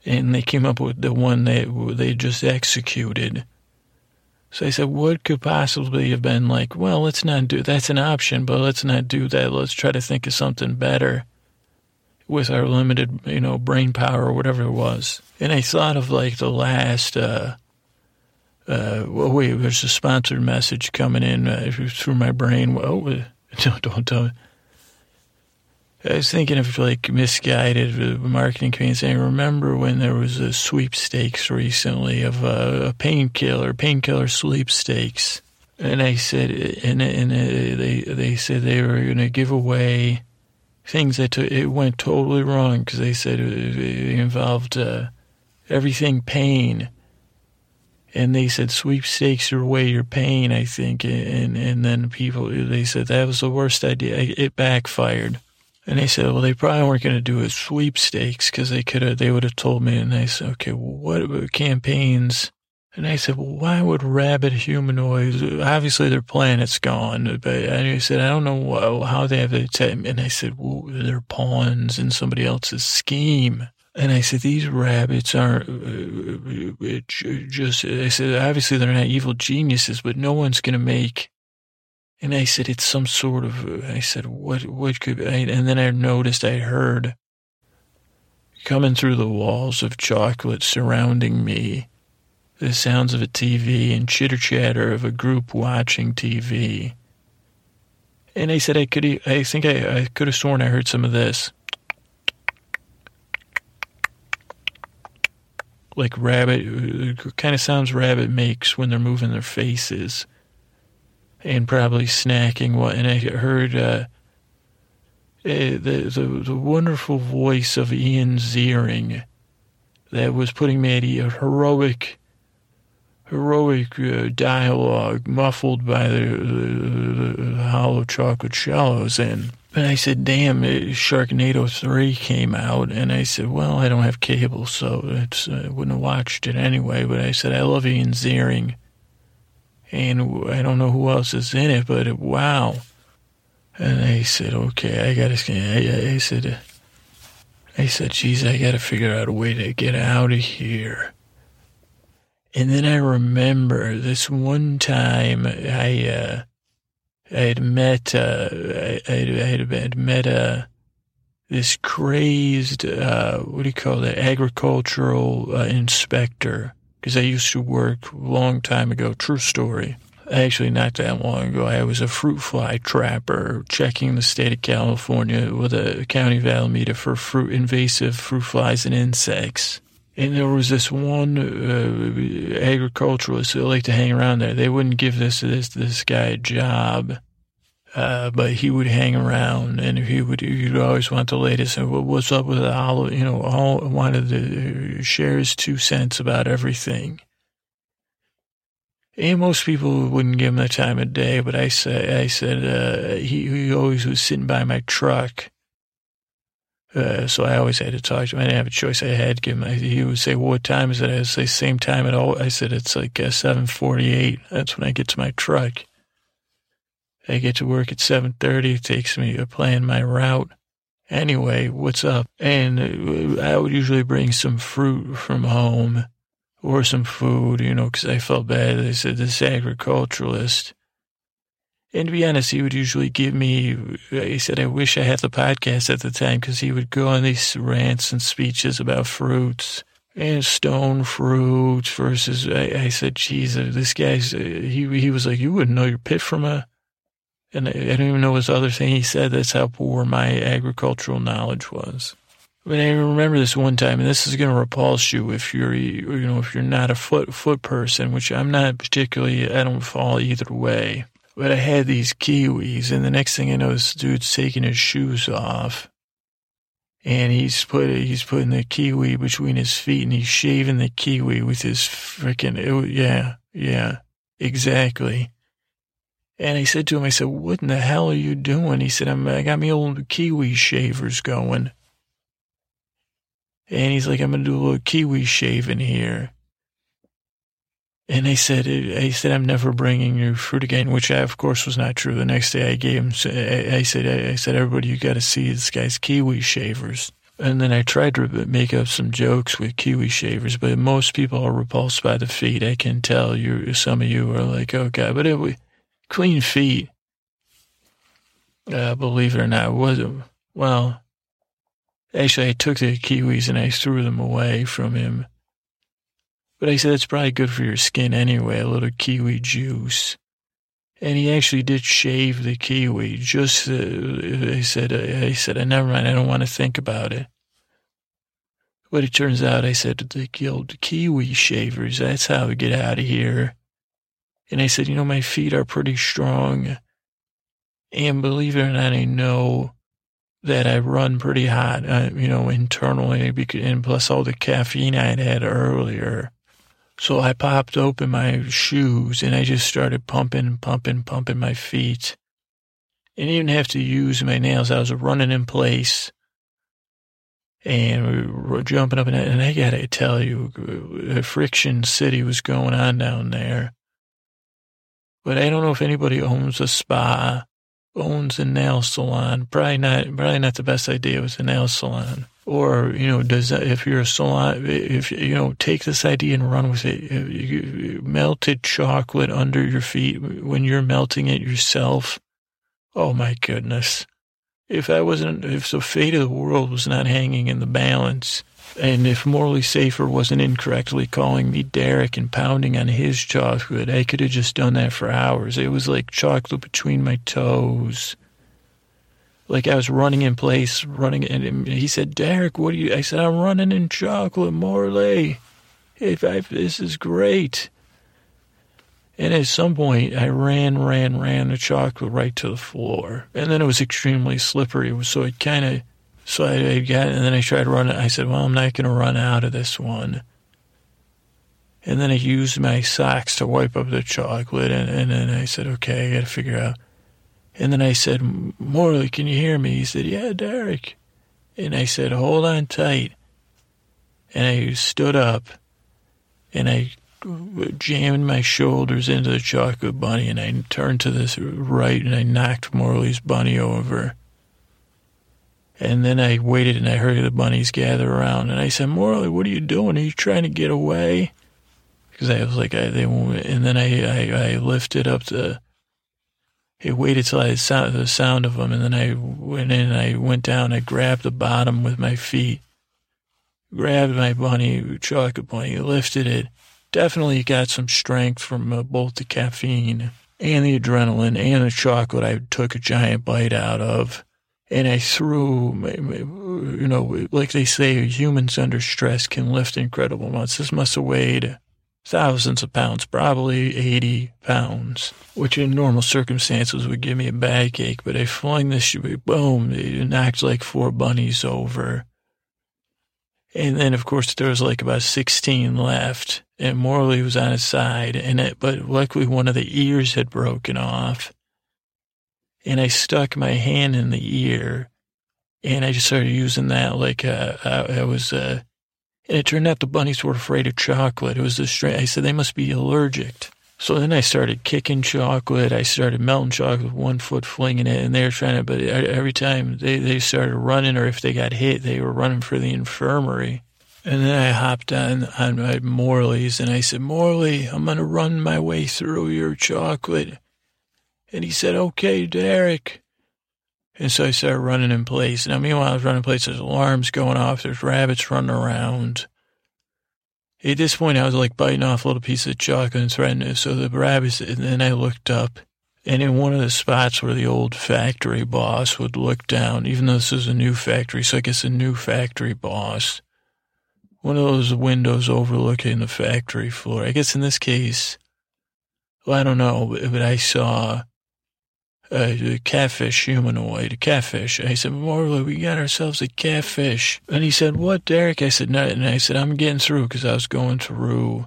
[SPEAKER 1] And they came up with the one that they just executed. So I said, what could possibly have been like, well, let's not do, that's an option, but let's not do that. Let's try to think of something better with our limited, you know, brain power or whatever it was. And I thought of like the last, uh, uh, well, wait, there's a sponsored message coming in uh, through my brain. Oh, don't, don't tell me. I was thinking of like misguided marketing campaigns. I remember when there was a sweepstakes recently of a, a painkiller, painkiller sweepstakes, and I said, and and they they said they were going to give away things that t- it went totally wrong because they said it, it involved uh, everything pain, and they said sweepstakes are way your pain. I think, and and then people they said that was the worst idea. It backfired. And they said, well, they probably weren't going to do a sweepstakes because they could have, they would have told me. And I said, okay, what about campaigns? And I said, well, why would rabbit humanoids, obviously their planet's gone, but I said, I don't know how they have it. And I said, well, they're pawns in somebody else's scheme. And I said, these rabbits aren't uh, uh just, I said, obviously they're not evil geniuses, but no one's going to make and I said, it's some sort of, I said, what, what could, I, and then I noticed I heard coming through the walls of chocolate surrounding me, the sounds of a TV and chitter chatter of a group watching TV. And I said, I could, I think I, I could have sworn I heard some of this. Like rabbit, uh, kind of sounds rabbit makes when they're moving their faces and probably snacking. What and I heard uh, eh, the, the the wonderful voice of Ian Ziering that was putting me at a heroic heroic uh, dialogue muffled by the, the, the, hollow chocolate shallows and and I said, damn, Sharknado 3 came out. And I said, well, I don't have cable, so I wouldn't have watched it anyway. But I said, I love Ian Ziering and I don't know who else is in it, but wow. And I said, okay, I gotta, I, I said, I said, geez, I gotta figure out a way to get out of here. And then I remember this one time I, uh, I had met, uh, I, I, had, I had met, uh, this crazed, uh, what do you call that, agricultural uh, inspector because I used to work a long time ago. True story. Actually, not that long ago, I was a fruit fly trapper checking the state of California with a county valmeter for fruit invasive fruit flies and insects. And there was this one uh, agriculturalist who liked to hang around there. They wouldn't give this this this guy a job uh, but he would hang around and he would, he'd always want the latest and what's up with all, you know, all wanted to share his two cents about everything. And most people wouldn't give him the time of day, but I said, I said, uh, he, he always was sitting by my truck Uh, so I always had to talk to him. I didn't have a choice. I had to give him. He would say, well, "What time is it?" I would say, "Same time at all." I said, "It's like uh, seven forty-eight. That's when I get to my truck. I get to work at seven thirty. It takes me to plan my route. Anyway, what's up?" And uh, I would usually bring some fruit from home or some food, you know, because I felt bad. They said this agriculturalist and to be honest, he would usually give me, he said, I wish I had the podcast at the time because he would go on these rants and speeches about fruits and stone fruits versus, I, I said, uh, this guy's, uh, he, he was like, you wouldn't know your pit from a, and I, don't even know his other thing he said. That's how poor my agricultural knowledge was. But I remember this one time, and this is going to repulse you if you're, you know, if you're not a foot foot person, which I'm not particularly. I don't fall either way. But I had these kiwis, and the next thing I know, this dude's taking his shoes off, and he's put he's putting the kiwi between his feet, and he's shaving the kiwi with his freaking yeah yeah exactly. And I said to him, I said, "What in the hell are you doing?" He said, "I'm I got me old kiwi shavers going." And he's like, "I'm gonna do a little kiwi shaving here." And I said, I said, I'm never bringing you fruit again, which I, of course was not true. The next day I gave him, I said, I said, everybody, you got to see this guy's kiwi shavers. And then I tried to make up some jokes with kiwi shavers, but most people are repulsed by the feet. I can tell you, some of you are like, oh God, but it, clean feet. Uh, believe it or not, it? Well, actually, I took the kiwis and I threw them away from him but I said, it's probably good for your skin anyway, a little kiwi juice. And he actually did shave the kiwi. Just, uh, I said, uh, I said, never mind, I don't want to think about it. But it turns out, I said, the old kiwi shavers, that's how we get out of here. And I said, you know, my feet are pretty strong. And believe it or not, I know that I run pretty hot, uh, you know, internally, because, and plus all the caffeine I had had earlier. So I popped open my shoes and I just started pumping, pumping, pumping my feet. I didn't even have to use my nails. I was running in place and we were jumping up and, and I gotta tell you, friction city was going on down there. But I don't know if anybody owns a spa, owns a nail salon. Probably not, probably not the best idea with a nail salon. Or you know does that if you're a salon if you know take this idea and run with it. Melted chocolate under your feet when you're melting it yourself oh my goodness. If i wasn't if the fate of the world was not hanging in the balance and if morley safer wasn't incorrectly calling me derek and pounding on his chocolate i could have just done that for hours it was like chocolate between my toes like I was running in place, running, and he said, Derek, what are you? I said, I'm running in chocolate, Morley. If I, this is great. And at some point, I ran, ran, ran the chocolate right to the floor. And then it was extremely slippery. So it kind of, so I, I got, and then I tried to run it. I said, well, I'm not going to run out of this one. And then I used my socks to wipe up the chocolate. And, and then I said, okay, I got to figure out and then I said, Morley, can you hear me? He said, Yeah, Derek. And I said, Hold on tight. And I stood up and I jammed my shoulders into the chocolate bunny and I turned to this right and I knocked Morley's bunny over. And then I waited and I heard the bunnies gather around and I said, Morley, what are you doing? Are you trying to get away? Because I was like, I, they won't. And then I, I, I lifted up the I waited till I saw the sound of them, and then I went in. and I went down. I grabbed the bottom with my feet, grabbed my bunny, chocolate bunny, lifted it. Definitely got some strength from uh, both the caffeine and the adrenaline and the chocolate. I took a giant bite out of, and I threw. You know, like they say, humans under stress can lift incredible amounts. This must have weighed thousands of pounds, probably 80 pounds, which in normal circumstances would give me a backache. But I flung this, boom, it knocked like four bunnies over. And then, of course, there was like about 16 left, and Morley was on his side. And it, but luckily, one of the ears had broken off. And I stuck my hand in the ear And I just started using that like uh, I, I was, uh, and it turned out the bunnies were afraid of chocolate. It was the strange. I said they must be allergic. So then I started kicking chocolate. I started melting chocolate one foot, flinging it, and they were trying to. But every time they they started running, or if they got hit, they were running for the infirmary. And then I hopped on on my Morley's, and I said, Morley, I'm gonna run my way through your chocolate. And he said, Okay, Derek. And so I started running in place. Now, meanwhile, I was running in place. There's alarms going off. There's rabbits running around. At this point, I was like biting off a little piece of chocolate and threatening So the rabbits, and then I looked up, and in one of the spots where the old factory boss would look down, even though this is a new factory, so I guess a new factory boss, one of those windows overlooking the factory floor. I guess in this case, well, I don't know, but I saw a catfish humanoid, a catfish. I said, Morley, we got ourselves a catfish. And he said, what, Derek? I said, no. And I said, I'm getting through because I was going through.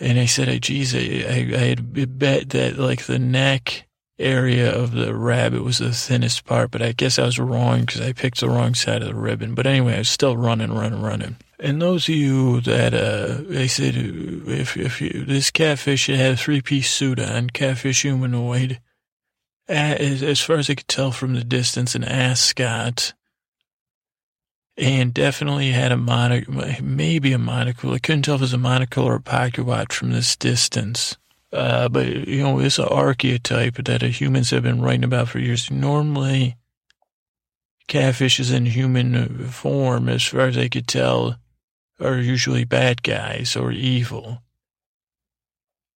[SPEAKER 1] And I said, geez, I, I, I had bet that like the neck area of the rabbit was the thinnest part, but I guess I was wrong because I picked the wrong side of the ribbon. But anyway, I was still running, running, running. And those of you that, uh, I said, if, if you, this catfish had a three piece suit on, catfish humanoid, as, as far as I could tell from the distance, an ascot, and definitely had a monocle, maybe a monocle. I couldn't tell if it was a monocle or a pocket watch from this distance. Uh, but, you know, it's an archetype that humans have been writing about for years. Normally, catfishes in human form, as far as I could tell, are usually bad guys or evil.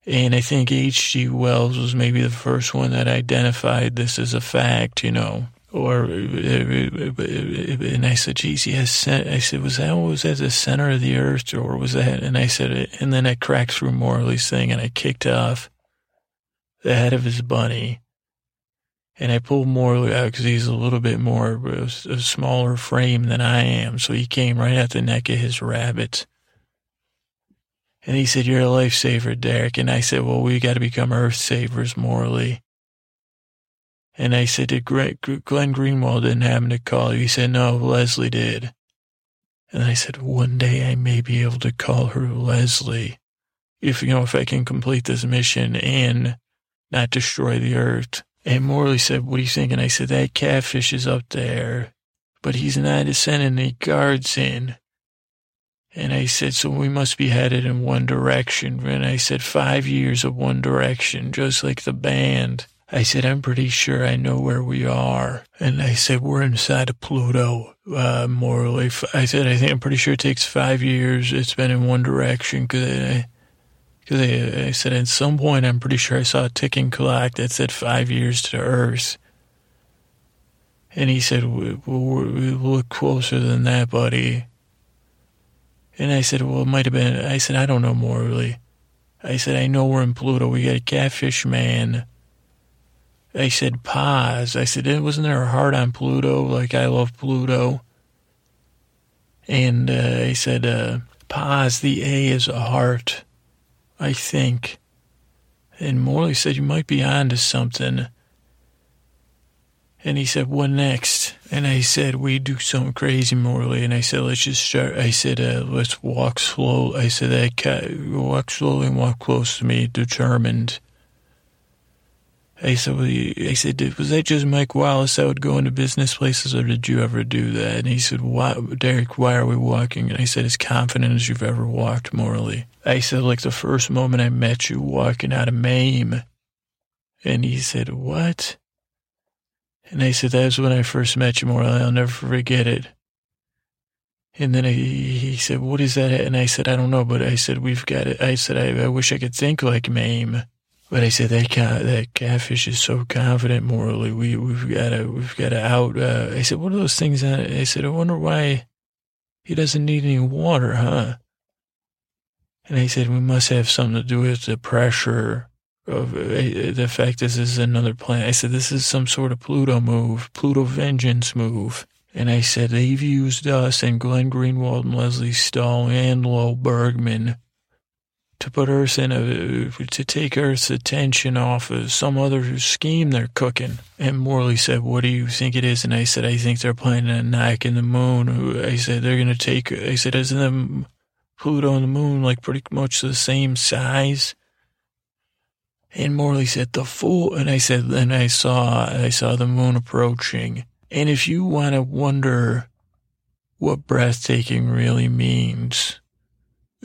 [SPEAKER 1] And I think H.G. Wells was maybe the first one that identified this as a fact, you know. Or, uh, uh, uh, and I said, geez, yes. I said, was that, was that the center of the earth or was that? And I said, and then I cracked through Morley's thing and I kicked off the head of his bunny. And I pulled Morley out because he's a little bit more, a smaller frame than I am. So he came right at the neck of his rabbit. And he said, You're a lifesaver, Derek. And I said, Well, we got to become earth savers Morley. And I said, Did Glenn Greenwald didn't happen to call you? He said, No, Lesley did. And I said, One day I may be able to call her Lesley. If, you know, if I can complete this mission and not destroy the earth. And Morley said, What are you thinking? I said, That catfish is up there, but he's not sending any guards in. And I said, so we must be headed in one direction. And I said, five years of one direction, just like the band. I said, I'm pretty sure I know where we are. And I said, we're inside of Pluto, uh, Morley. I said, I think I'm pretty sure it takes five years. It's been in one direction because I, cause I, I said, at some point, I'm pretty sure I saw a ticking clock that said five years to Earth. And he said, we, we, we look closer than that, buddy. And I said, well, it might have been, I said, I don't know Morley. I said, I know we're in Pluto. We got a catfish man. I said, Paas. I said, wasn't there a heart on Pluto? Like, I love Pluto. And uh, I said, uh, Paas. The A is a heart, I think. And Morley said, you might be on to something. And he said, what next? And I said, we do something crazy, Morley. And I said, let's just start. I said, uh, let's walk slow. I said, I walk slowly and walk close to me, determined. I said, well, I said, was that just Mike Wallace that would go into business places, or did you ever do that? And he said, why, Derek, why are we walking? And I said, as confident as you've ever walked, Morley. I said, like the first moment I met you walking out of Mame. And he said, what? And I said, that was when I first met you, Morley. I'll never forget it. And then he, he said, what is that? And I said, I don't know, but I said, we've got it. I said, I, I wish I could think like Mame. But I said, that cat, that catfish is so confident Morley. We, we've got to, we've got to out. Uh, I said, what are those things? On I said, I wonder why he doesn't need any water, huh? And I said, we must have something to do with the pressure uh, the fact this is another planet. I said, this is some sort of Pluto move, Pluto vengeance move. And I said, they've used us and Glenn Greenwald and Lesley Stahl and Lowell Bergman to put Earth in a, to take Earth's attention off of some other scheme they're cooking. And Morley said, what do you think it is? And I said, I think they're planning on knocking the moon. I said, they're going to take, I said, isn't the Pluto and the moon like pretty much the same size? And Morley said, the fool. And I said, then I saw, I saw the moon approaching. And if you want to wonder what breathtaking really means,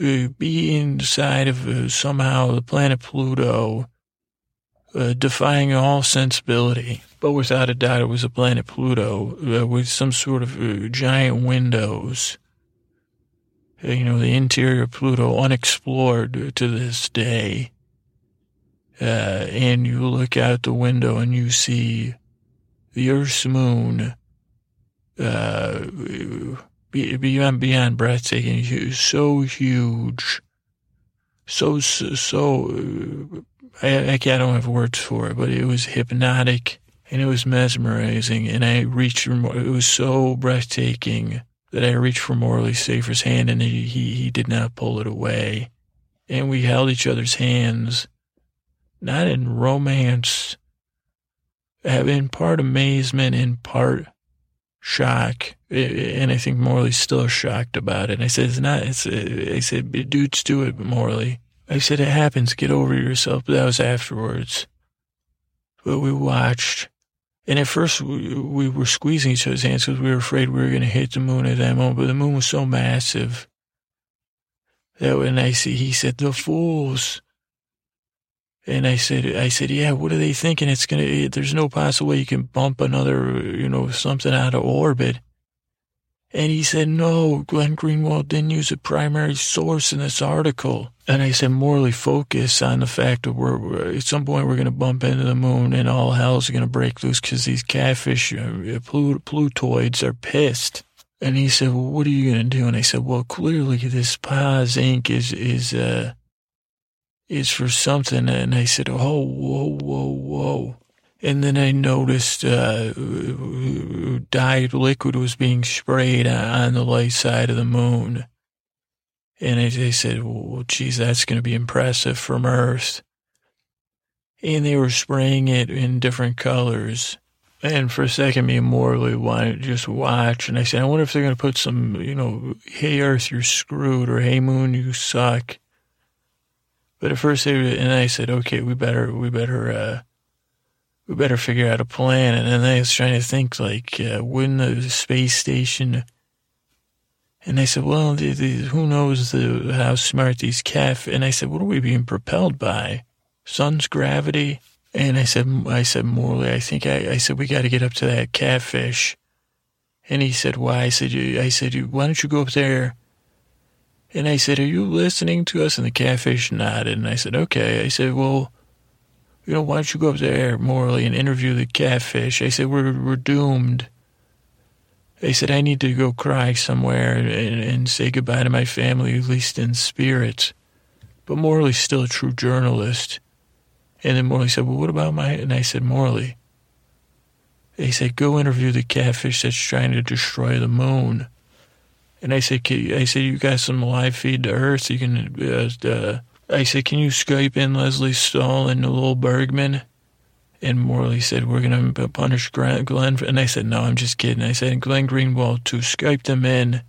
[SPEAKER 1] uh, be inside of uh, somehow the planet Pluto, uh, defying all sensibility. But without a doubt, it was a planet Pluto uh, with some sort of uh, giant windows. Uh, you know, the interior of Pluto unexplored to this day. And you look out the window and you see the Earth's moon uh, beyond beyond breathtaking, so huge, so so. I, I I don't have words for it, but it was hypnotic and it was mesmerizing. And I reached it was so breathtaking that I reached for Morley Safer's hand, and he, he he did not pull it away. And we held each other's hands, not in romance, have in part amazement, in part shock, and I think Morley's still shocked about it. And I said, it's not, it's, uh, I said, dudes do it, Morley. I said, it happens, get over yourself. But that was afterwards. But we watched. And at first we were squeezing each other's hands because we were afraid we were going to hit the moon at that moment. But the moon was so massive that when I see, he said, the fools. And I said, I said, yeah, what are they thinking? It's going to, there's no possible way you can bump another, you know, something out of orbit. And he said, no, Glenn Greenwald didn't use a primary source in this article. And I said, Morley focus on the fact that we're, we're at some point we're going to bump into the moon and all hell's going to break loose because these catfish, uh, plut- plutoids are pissed. And he said, well, what are you going to do? And I said, well, clearly this Paas Inc. is, is, uh, is for something. And I said, oh, whoa, whoa, whoa. And then I noticed uh, dyed liquid was being sprayed on the light side of the moon. And I, I said, well, geez, that's going to be impressive from Earth. And they were spraying it in different colors. And for a second, me and Morley wanted to just watch. And I said, I wonder if they're going to put some, you know, hey, Earth, you're screwed, or hey, Moon, you suck. But at first, they, and I said, okay, we better, we better, uh, we better figure out a plan. And then I was trying to think, like, uh, wouldn't the space station? And I said, well, the, the, who knows the, how smart these calf? And I said, what are we being propelled by? Sun's gravity? And I said, I said, Morley, I think I, I said, we got to get up to that catfish. And he said, why? I said, I said, why don't you go up there? And I said, are you listening to us? And the catfish nodded. And I said, okay. I said, well, you know, why don't you go up there, Morley, and interview the catfish? I said, we're, we're doomed. I said, I need to go cry somewhere and, and say goodbye to my family, at least in spirit. But Morley's still a true journalist. And then Morley said, well, what about my, and I said, Morley, they said, go interview the catfish that's trying to destroy the moon. And I said, I said, you got some live feed to her, so You can, uh, uh, I said, can you Skype in Lesley Stahl and Lowell Bergman? And Morley said, we're going to punish Glenn. And I said, no, I'm just kidding. I said, Glenn Greenwald to Skype them in.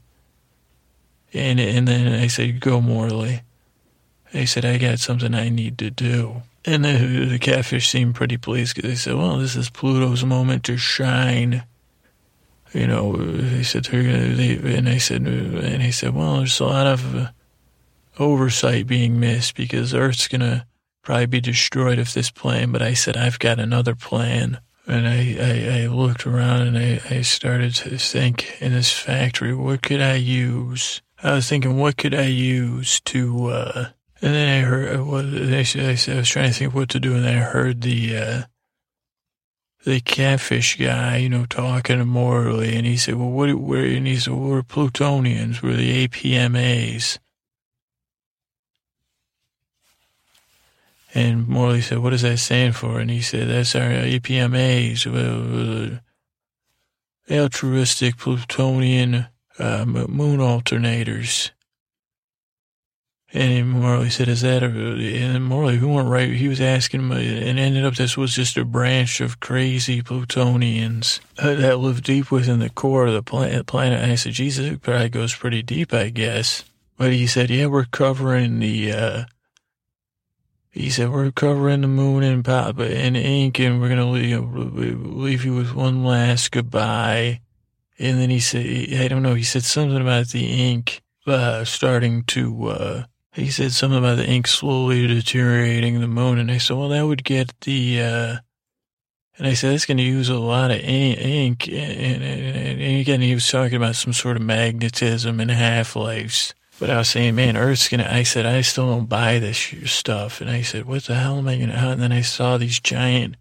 [SPEAKER 1] And, and then I said, go Morley. I said, I got something I need to do. And the, the catfish seemed pretty pleased because they said, well, this is Pluto's moment to shine. You know, they said, they're gonna, they, and I said, and he said, well, there's a lot of, uh, oversight being missed because Earth's going to probably be destroyed if this plan, but I said, I've got another plan. And I, I, I looked around and I, I started to think in this factory, what could I use? I was thinking, what could I use to, uh, and then I heard, what, I, I, I was trying to think what to do, and then I heard the, uh, the catfish guy, you know, talking to Morley, and he said, well, what, where, and he said, well, we're Plutonians, we're the APMAs. And Morley said, what does that stand for? And he said, that's our APMAs, uh, altruistic plutonian uh, moon alternators. And Morley said, "Is that?" A, and Morley, who went right, he was asking and ended up this was just a branch of crazy Plutonians uh, that live deep within the core of the planet. And I said, "Jesus, it probably goes pretty deep, I guess." But he said, "Yeah, we're covering the." Uh, he said, "We're covering the moon in pop in ink, and we're gonna leave, leave you with one last goodbye." And then he said, "I don't know." He said something about the ink uh, starting to. Uh, he said something about the ink slowly deteriorating the moon, and I said, well, that would get the, uh, and I said, it's going to use a lot of ink, and, and, and, again, he was talking about some sort of magnetism and half-lives, but I was saying, man, Earth's going to, I said, I still don't buy this stuff, and I said, what the hell am I going to, and then I saw these giant,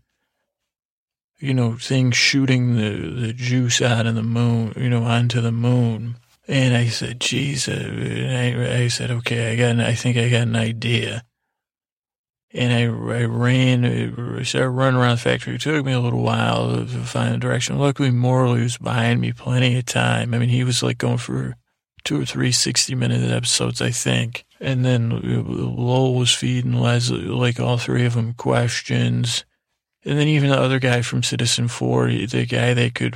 [SPEAKER 1] you know, things shooting the, the juice out of the moon, you know, onto the moon, and I said, Jesus. I, I, said, okay, I got, an, I think I got an idea. And I, I ran, started running around the factory. It took me a little while to find the direction. Luckily, Morley was behind me plenty of time. I mean, he was like going for two or three 60 minute episodes, I think. And then Lowell was feeding Lesley, like all three of them questions. And then even the other guy from Citizenfour, the guy that could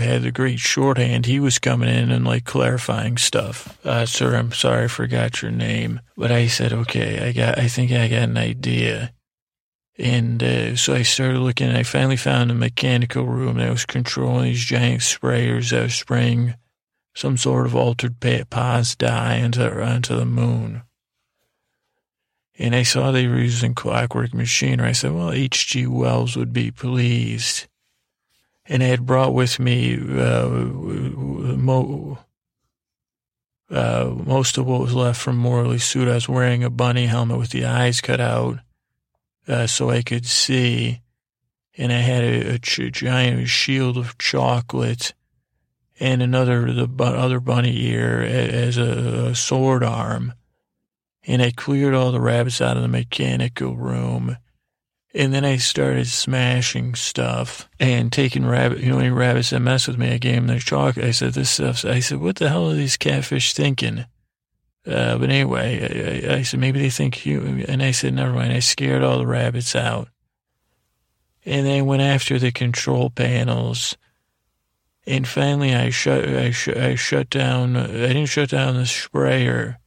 [SPEAKER 1] had the great shorthand, he was coming in and like clarifying stuff. Uh, sir, I'm sorry, I forgot your name, but I said, okay, I got, I think I got an idea. And uh, so I started looking, and I finally found a mechanical room that was controlling these giant sprayers that were spraying some sort of altered Paas dye into, onto the moon. And I saw they were using clockwork machinery. I said, well, H.G. Wells would be pleased. And I had brought with me uh, mo- uh, most of what was left from Morley's suit. I was wearing a bunny helmet with the eyes cut out uh, so I could see. And I had a, a ch- giant shield of chocolate and another the bu- other bunny ear as a, a sword arm and I cleared all the rabbits out of the mechanical room. And then I started smashing stuff and taking rabbit, you know, any rabbits that mess with me, I gave them their chocolate. I said, this stuff, I said, what the hell are these catfish thinking? Uh, but anyway, I, I, said, maybe they think you, and I said, never mind. I scared all the rabbits out. And then went after the control panels. And finally, I shut, I, sh- I shut down, I didn't shut down the sprayer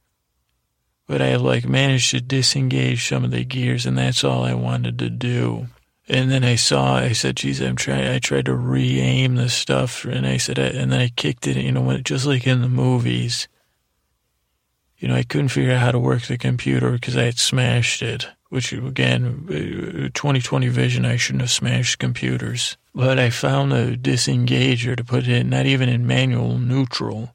[SPEAKER 1] but I like managed to disengage some of the gears, and that's all I wanted to do. And then I saw, I said, geez, I'm trying, I tried to re-aim the stuff, and I said, and then I kicked it, you know, just like in the movies. You know, I couldn't figure out how to work the computer because I had smashed it, which again, uh, 2020 vision, I shouldn't have smashed computers. But I found the disengager to put it in, not even in manual neutral.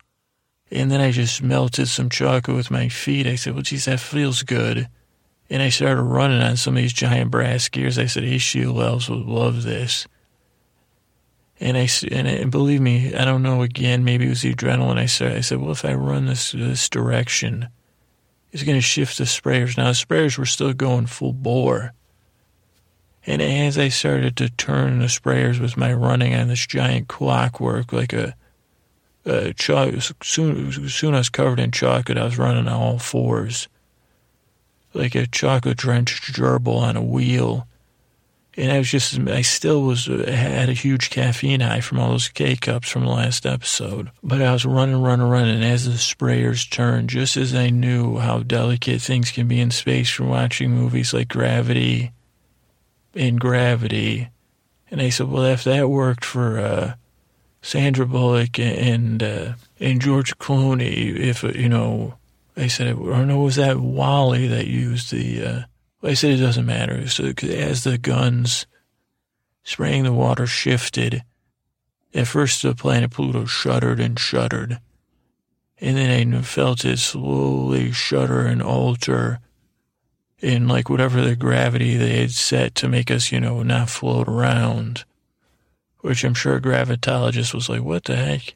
[SPEAKER 1] And then I just melted some chocolate with my feet. I said, well, geez, that feels good. And I started running on some of these giant brass gears. I said, H.G. Wells would love this. And I, and, and believe me, I don't know, again, maybe it was the adrenaline. I said, I said, well, if I run this, this direction, it's going to shift the sprayers. Now, the sprayers were still going full bore. And as I started to turn the sprayers with my running on this giant clockwork, like a, uh, soon, soon I was covered in chocolate, I was running on all fours, like a chocolate drenched gerbil on a wheel. And I was just, I still was, uh, had a huge caffeine high from all those K cups from the last episode. But I was running, running, running. As the sprayers turned, just as I knew how delicate things can be in space from watching movies like Gravity and Gravity. And I said, well, if that worked for, uh, Sandra Bullock and uh, and George Clooney. If you know, I said, or no, was that WALL-E that used the? Uh, I said it doesn't matter. So as the guns spraying the water shifted, at first the planet Pluto shuddered and shuddered, and then I felt it slowly shudder and alter. In like whatever the gravity they had set to make us, you know, not float around which I'm sure a gravitologist was like, what the heck?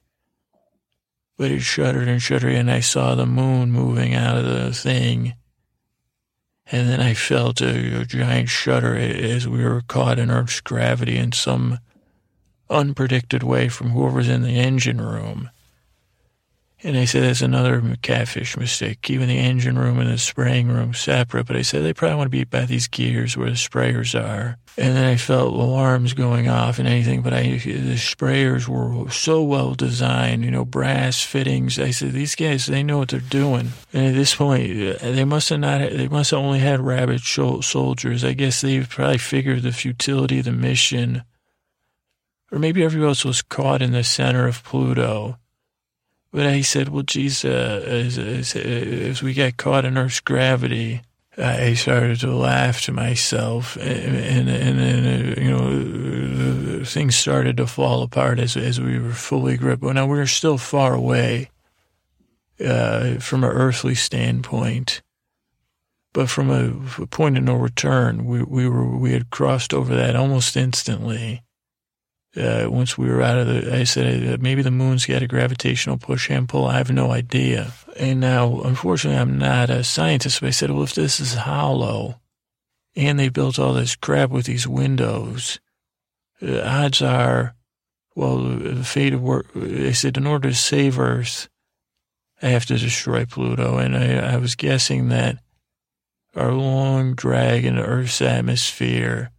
[SPEAKER 1] But it shuddered and shuddered, and I saw the moon moving out of the thing. And then I felt a, a giant shudder as we were caught in Earth's gravity in some unpredicted way from whoever's in the engine room. And I said, that's another catfish mistake, keeping the engine room and the spraying room separate. But I said, they probably want to be by these gears where the sprayers are. And then I felt alarms going off and anything, but I, the sprayers were so well designed, you know, brass fittings. I said, these guys, they know what they're doing. And at this point, uh, they must have not, they must have only had rabbit soldiers. I guess they probably figured the futility of the mission. Or maybe everybody else was caught in the center of Pluto but I said, well, geez, uh, as, as, as, we got caught in Earth's gravity, I started to laugh to myself, and, and, and, uh, you know, things started to fall apart as, as we were fully gripped. Well, now we are still far away uh, from an earthly standpoint, but from a, a point of no return, we, we were we had crossed over that almost instantly uh, once we were out of the, I said, uh, maybe the moon's got a gravitational push and pull. I have no idea. And now, unfortunately, I'm not a scientist, but I said, well, if this is hollow and they built all this crap with these windows, uh, odds are, well, the fate of work, I said, in order to save Earth, I have to destroy Pluto. And I, I was guessing that our long drag into Earth's atmosphere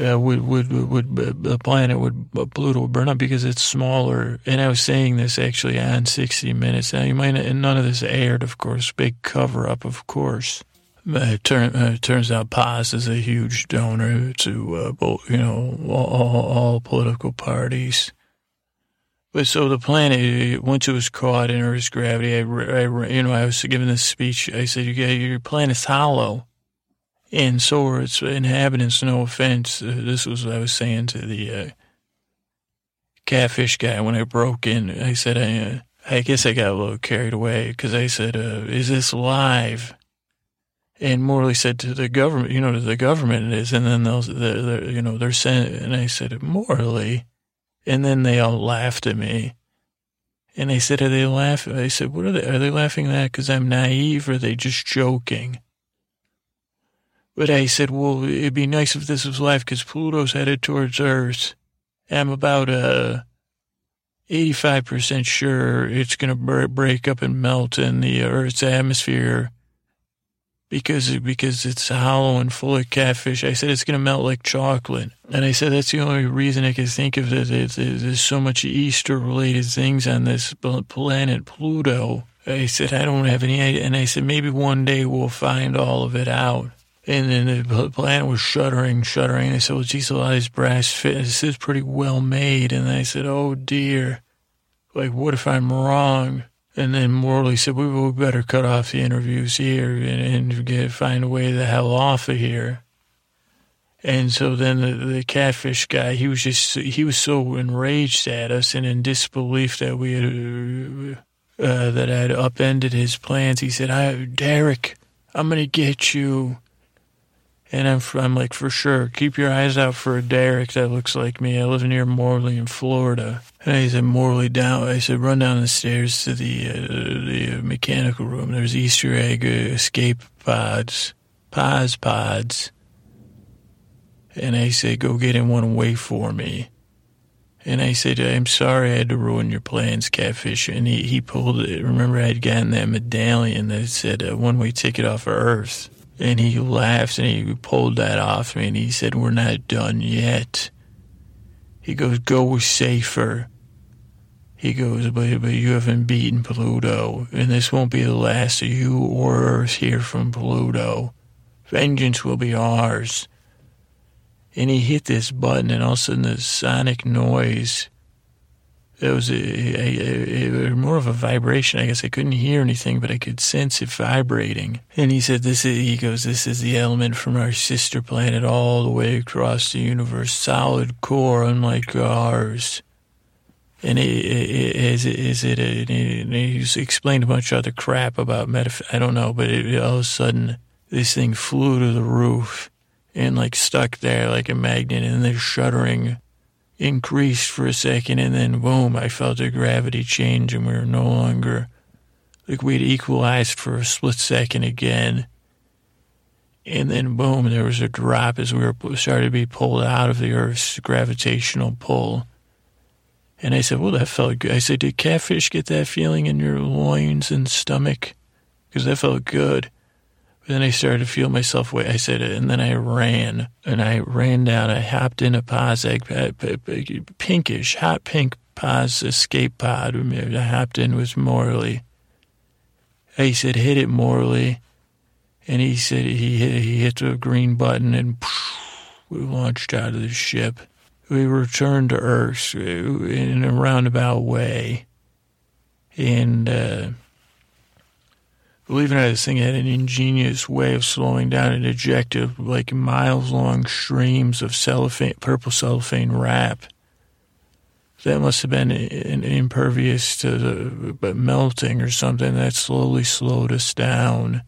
[SPEAKER 1] uh, would, would, would, the planet would, Pluto would burn up because it's smaller. And I was saying this actually on 60 Minutes. Now, you might, and none of this aired, of course, big cover up, of course. But it, turn, uh, turns out Paas is a huge donor to, uh, both, you know, all, all, political parties. But so the planet, once it was caught in Earth's gravity, I, I, you know, I was giving this speech. I said, you your planet's hollow and so are its inhabitants. No offense. Uh, this was what I was saying to the uh, catfish guy when I broke in. I said, I, uh, I guess I got a little carried away because I said, uh, is this live? And Morley said to the government, you know, to the government it is. And then they're, you know, they're saying, and I said, Morley. And then they all laughed at me. And I said, are they laughing? I said, what are they, are they laughing at because I'm naive or are they just joking? But I said, well, it'd be nice if this was live because Pluto's headed towards Earth. I'm about uh, 85% sure it's going to break up and melt in the Earth's atmosphere because because it's hollow and full of catfish. I said it's going to melt like chocolate. And I said that's the only reason I could think of it. There's so much Easter-related things on this planet Pluto. I said, I don't have any idea. And I said, maybe one day we'll find all of it out. And then the planet was shuddering, shuddering. I said, well, geez, a lot of these brass fit. This is pretty well made. And I said, oh, dear. Like, what if I'm wrong? And then Morley said, we, we better cut off the interviews here and, and get, find a way the hell off of here. And so then the, the catfish guy, he was just, he was so enraged at us and in disbelief that we had, uh, that I had upended his plans. He said, I, Derek, I'm going to get you. And I'm, I'm like, for sure, keep your eyes out for a Derek that looks like me. I live near Morley in Florida. And I said, Morley down. I said, run down the stairs to the, uh, the mechanical room. There's Easter egg uh, escape pods, Paas pods. And I said, go get in one way for me. And I said, I'm sorry I had to ruin your plans, Catfish. And he, he pulled it. Remember, I had gotten that medallion that said a one way ticket off of Earth. And he laughed and he pulled that off me and he said, We're not done yet. He goes, Go safer. He goes, but, but you haven't beaten Pluto, and this won't be the last of you or Earth here from Pluto. Vengeance will be ours. And he hit this button, and all of a sudden, the sonic noise it was a, a, a, more of a vibration. I guess I couldn't hear anything, but I could sense it vibrating. And he said, "This is." He goes, "This is the element from our sister planet, all the way across the universe, solid core, unlike ours." And it, it, is it is it? And he explained a bunch of other crap about metaph. I don't know, but it, all of a sudden, this thing flew to the roof and like stuck there like a magnet, and they're shuddering increased for a second, and then boom, I felt the gravity change, and we were no longer like we'd equalized for a split second again. And then boom, there was a drop as we were started to be pulled out of the Earth's gravitational pull. And I said, well, that felt good. I said, did catfish get that feeling in your loins and stomach? Because that felt good. But then I started to feel myself wait. I said, it and then I ran, and I ran down. I hopped in a egg, pinkish, hot pink Paas escape pod. I hopped in with Morley. I said, hit it, Morley. And he said he hit, he hit the green button and we launched out of the ship. We returned to Earth in a roundabout way. And, uh, believe it or not, this thing had an ingenious way of slowing down. an ejective, like miles long streams of cellophane, purple cellophane wrap. That must have been impervious to the but melting or something that slowly slowed us down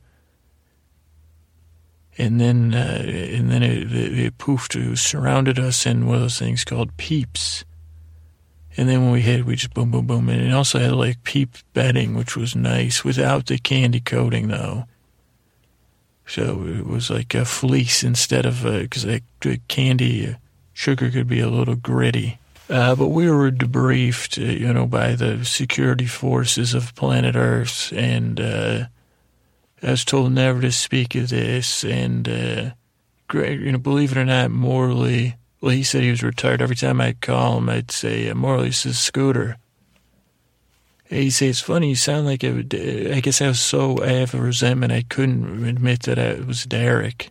[SPEAKER 1] and then uh, and then it, it, it poofed, it surrounded us in one of those things called peeps. And then when we hit, we just boom, boom, boom, and it also had like peep bedding, which was nice, without the candy coating though. So it was like a fleece instead of because uh, the candy uh, sugar could be a little gritty. Uh, but we were debriefed, uh, you know, by the security forces of planet Earth, and uh, I was told never to speak of this, and uh, you know, believe it or not, Morley. Well, he said he was retired. Every time I'd call him, I'd say, uh, "Morley says Scooter." He'd say, "It's funny. You sound like a, I guess I was so I have a resentment. I couldn't admit that I, it was Derek.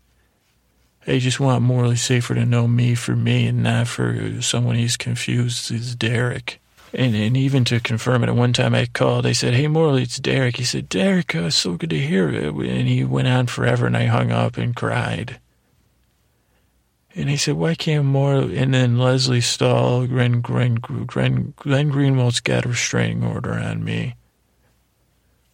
[SPEAKER 1] I just want Morley Safer to know me for me and not for someone he's confused as Derek." And, and even to confirm it, at one time I called, I said, Hey, Morley, it's Derek. He said, Derek, uh, so good to hear it. And he went on forever, and I hung up and cried. And he said, Why can't Morley? And then Lesley Stahl, Glenn, Glenn, Glenn, Glenn Greenwald's got a restraining order on me.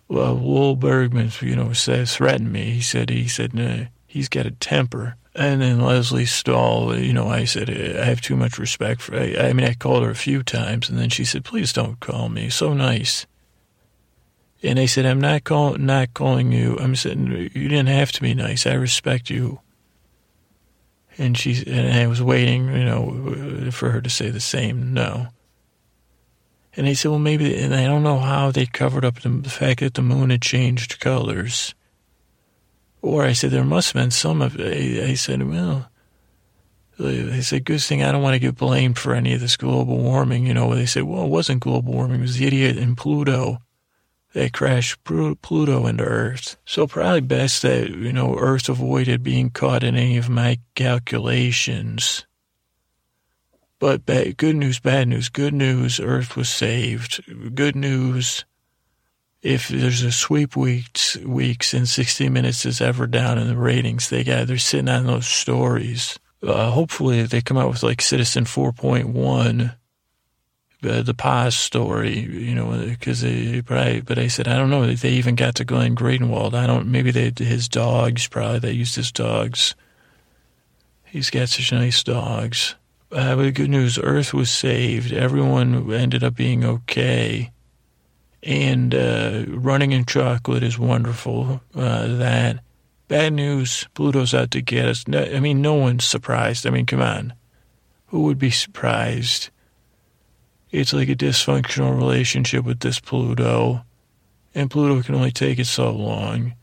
[SPEAKER 1] Well, Lowell Bergman, you know, said, threatened me. He said, he said, nah, he's got a temper. And then Lesley Stahl, you know, I said, I have too much respect for, I, I mean, I called her a few times and then she said, please don't call me. So nice. And I said, I'm not call, not calling you. I'm saying, you didn't have to be nice. I respect you. And she, and I was waiting, you know, for her to say the same. No. And they said, well, maybe, and I don't know how they covered up the, the fact that the moon had changed colors. Or I said, there must have been some of it. I said, well, they said, good thing I don't want to get blamed for any of this global warming. You know, they said, well, it wasn't global warming. It was the idiot in Pluto that crashed Pluto into Earth. So probably best that, you know, Earth avoided being caught in any of my calculations. But bad, good news, bad news. Good news, Earth was saved. Good news, if there's a sweep weeks weeks and 60 minutes is ever down in the ratings, they got they're sitting on those stories. Uh, hopefully, they come out with like Citizen 4.1, uh, the Paas story, you know, because they probably. But I said I don't know. If they even got to Glenn Greenwald. I don't. Maybe they his dogs probably they used his dogs. He's got such nice dogs. Uh, but good news, Earth was saved. Everyone ended up being okay and uh, running in chocolate is wonderful. Uh, that bad news, Pluto's out to get us. No, I mean, no one's surprised. I mean, come on, who would be surprised? It's like a dysfunctional relationship with this Pluto, and Pluto can only take it so long.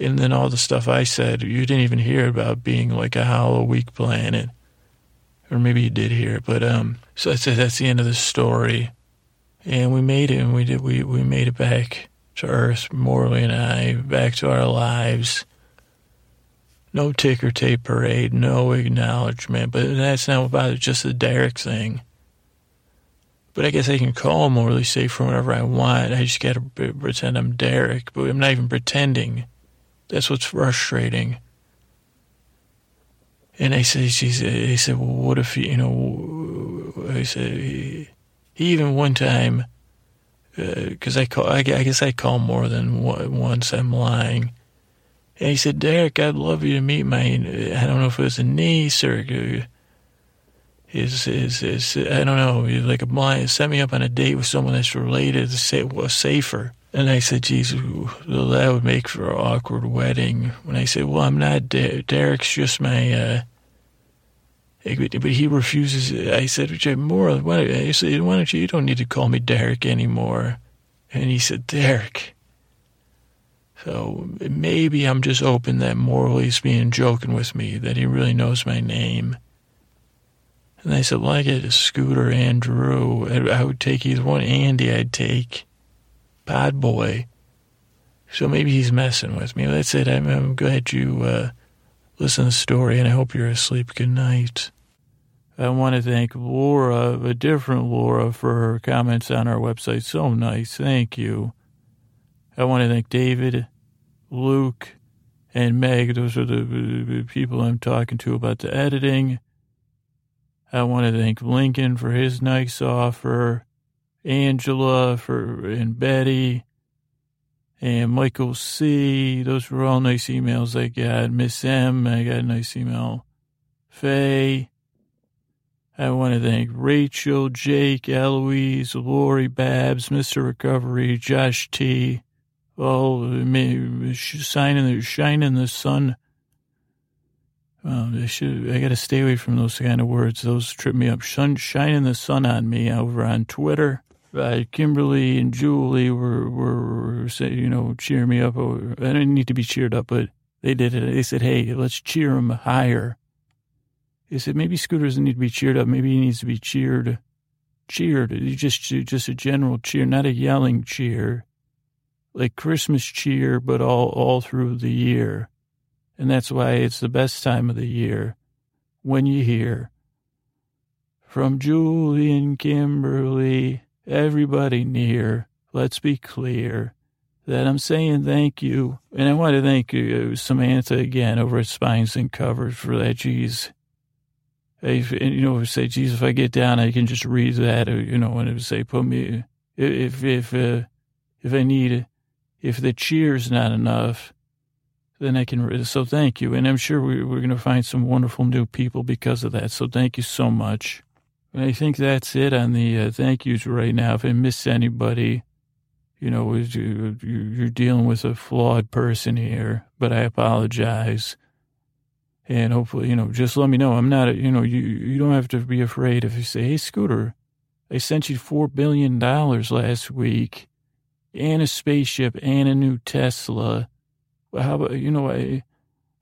[SPEAKER 1] And then all the stuff I said, you didn't even hear about being like a hollow, weak planet, or maybe you did hear it. But um, so that's that's the end of the story and we made it and we did we, we made it back to earth morley and i back to our lives no ticker tape parade no acknowledgement but that's not about it just the derek thing but i guess i can call morley safer whenever i want i just gotta pretend i'm derek but i'm not even pretending that's what's frustrating and I said, she said, he said, well, what if, you know, I said, he even one time, because uh, I call, I, guess I call more than once. I'm lying. And he said, Derek, I'd love you to meet my, I don't know if it was a niece or his, his, his I don't know, like a blind, set me up on a date with someone that's related to say, well, safer. And I said, Jesus, that would make for an awkward wedding. When I said, well, I'm not, Derek's just my, uh, But he refuses. I said, more, why, I said, why don't you, you don't need to call me Derek anymore. And he said, Derek. So maybe I'm just hoping that Morley he's being joking with me, that he really knows my name. And I said, well, I get a Scooter Andrew. I would take either one. Andy, I'd take. Bad boy. So maybe he's messing with me. That's it. I'm, I'm glad you uh, listen to the story, and I hope you're asleep. Good night. I want to thank Laura, a different Laura, for her comments on our website. So nice. Thank you. I want to thank David, Luke, and Meg. Those are the people I'm talking to about the editing. I want to thank Lincoln for his nice offer, Angela for and Betty, and Michael C. Those were all nice emails I got. Miss M, I got a nice email. Faye. I want to thank Rachel, Jake, Eloise, Lori, Babs, Mr. Recovery, Josh T. All shining the shine in the sun well, I should. I got to stay away from those kind of words. Those trip me up. Sun, shining the sun on me over on Twitter. Uh, Kimberly and Julie were, were, say, you know, cheer me up. I didn't need to be cheered up, but they did it. They said, "Hey, let's cheer him higher." They said maybe Scooter doesn't need to be cheered up. Maybe he needs to be cheered, cheered. Just, just a general cheer, not a yelling cheer, like Christmas cheer, but all, all through the year. And that's why it's the best time of the year when you hear from Julian Kimberly, everybody near, let's be clear that I'm saying thank you. And I want to thank you, Samantha again over at Spines and Covers for that. Geez. If, and, you know, say, geez, if I get down, I can just read that, or, you know, and it would say, put me, if, if, uh, if I need, if the cheer's not enough, then I can. So thank you, and I'm sure we, we're going to find some wonderful new people because of that. So thank you so much. And I think that's it on the uh, thank yous right now. If I miss anybody, you know, you're dealing with a flawed person here, but I apologize. And hopefully, you know, just let me know. I'm not, a, you know, you, you don't have to be afraid if you say, hey, Scooter, I sent you $4 billion last week and a spaceship and a new Tesla how about, you know, I,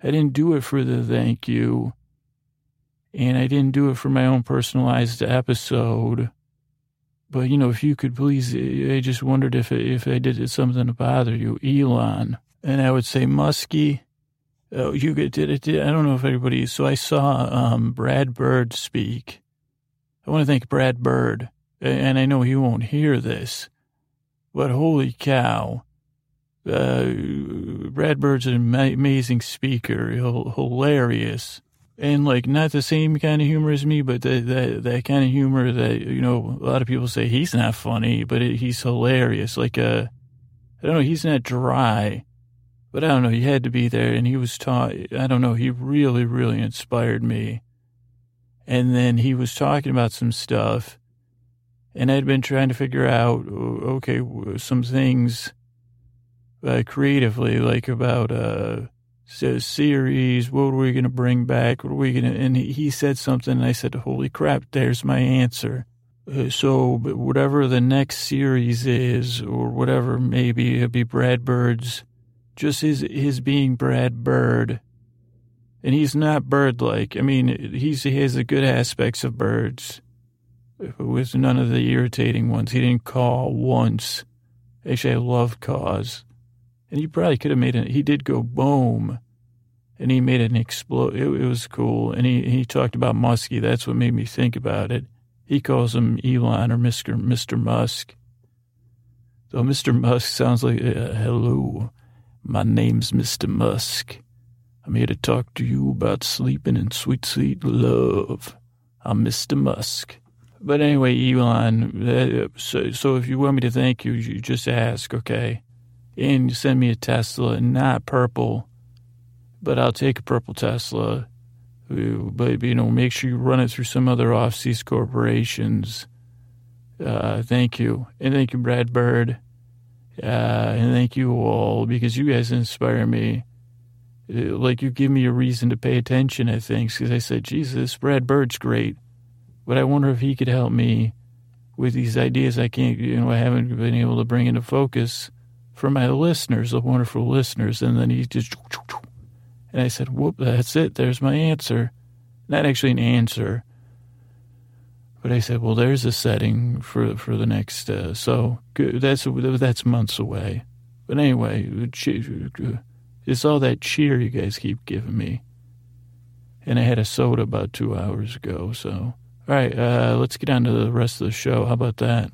[SPEAKER 1] I didn't do it for the thank you. And I didn't do it for my own personalized episode. But, you know, if you could please, I just wondered if, if I did something to bother you, Elon. And I would say, Muskie, oh, you did it. I don't know if everybody, so I saw um, Brad Bird speak. I want to thank Brad Bird. And I know he won't hear this, but holy cow uh, Brad Bird's an amazing speaker, hilarious, and like not the same kind of humor as me, but that that, that kind of humor that you know a lot of people say he's not funny, but it, he's hilarious. Like uh, I don't know, he's not dry, but I don't know. He had to be there, and he was taught. I don't know. He really, really inspired me. And then he was talking about some stuff, and I'd been trying to figure out okay some things uh, creatively, like about uh, series. What are we going to bring back? What are we going to? And he said something, and I said, "Holy crap! There's my answer." Uh, so whatever the next series is, or whatever, maybe it'll be Brad Bird's, just his his being Brad Bird, and he's not bird-like. I mean, he's he has the good aspects of birds, with none of the irritating ones. He didn't call once. Actually, I love cause. And he probably could have made it. He did go boom, and he made an explode. It, it, was cool. And he, he talked about Muskie. That's what made me think about it. He calls him Elon or Mr. Mr. Musk. So Mr. Musk sounds like, uh, hello, my name's Mr. Musk. I'm here to talk to you about sleeping in sweet, sweet love. I'm Mr. Musk. But anyway, Elon, uh, so, so if you want me to thank you, you just ask, okay? And you send me a Tesla, and not purple, but I'll take a purple Tesla. But, you know, make sure you run it through some other off-seas corporations. Uh, thank you. And thank you, Brad Bird. Uh, and thank you all because you guys inspire me. Uh, like you give me a reason to pay attention at things because I said, Jesus, Brad Bird's great, but I wonder if he could help me with these ideas I can't, you know, I haven't been able to bring into focus for my listeners, the wonderful listeners. And then he just, and I said, whoop, that's it. There's my answer. Not actually an answer. But I said, well, there's a setting for for the next. Uh, so that's that's months away. But anyway, it's all that cheer you guys keep giving me. And I had a soda about two hours ago. So, all right, uh, let's get on to the rest of the show. How about that?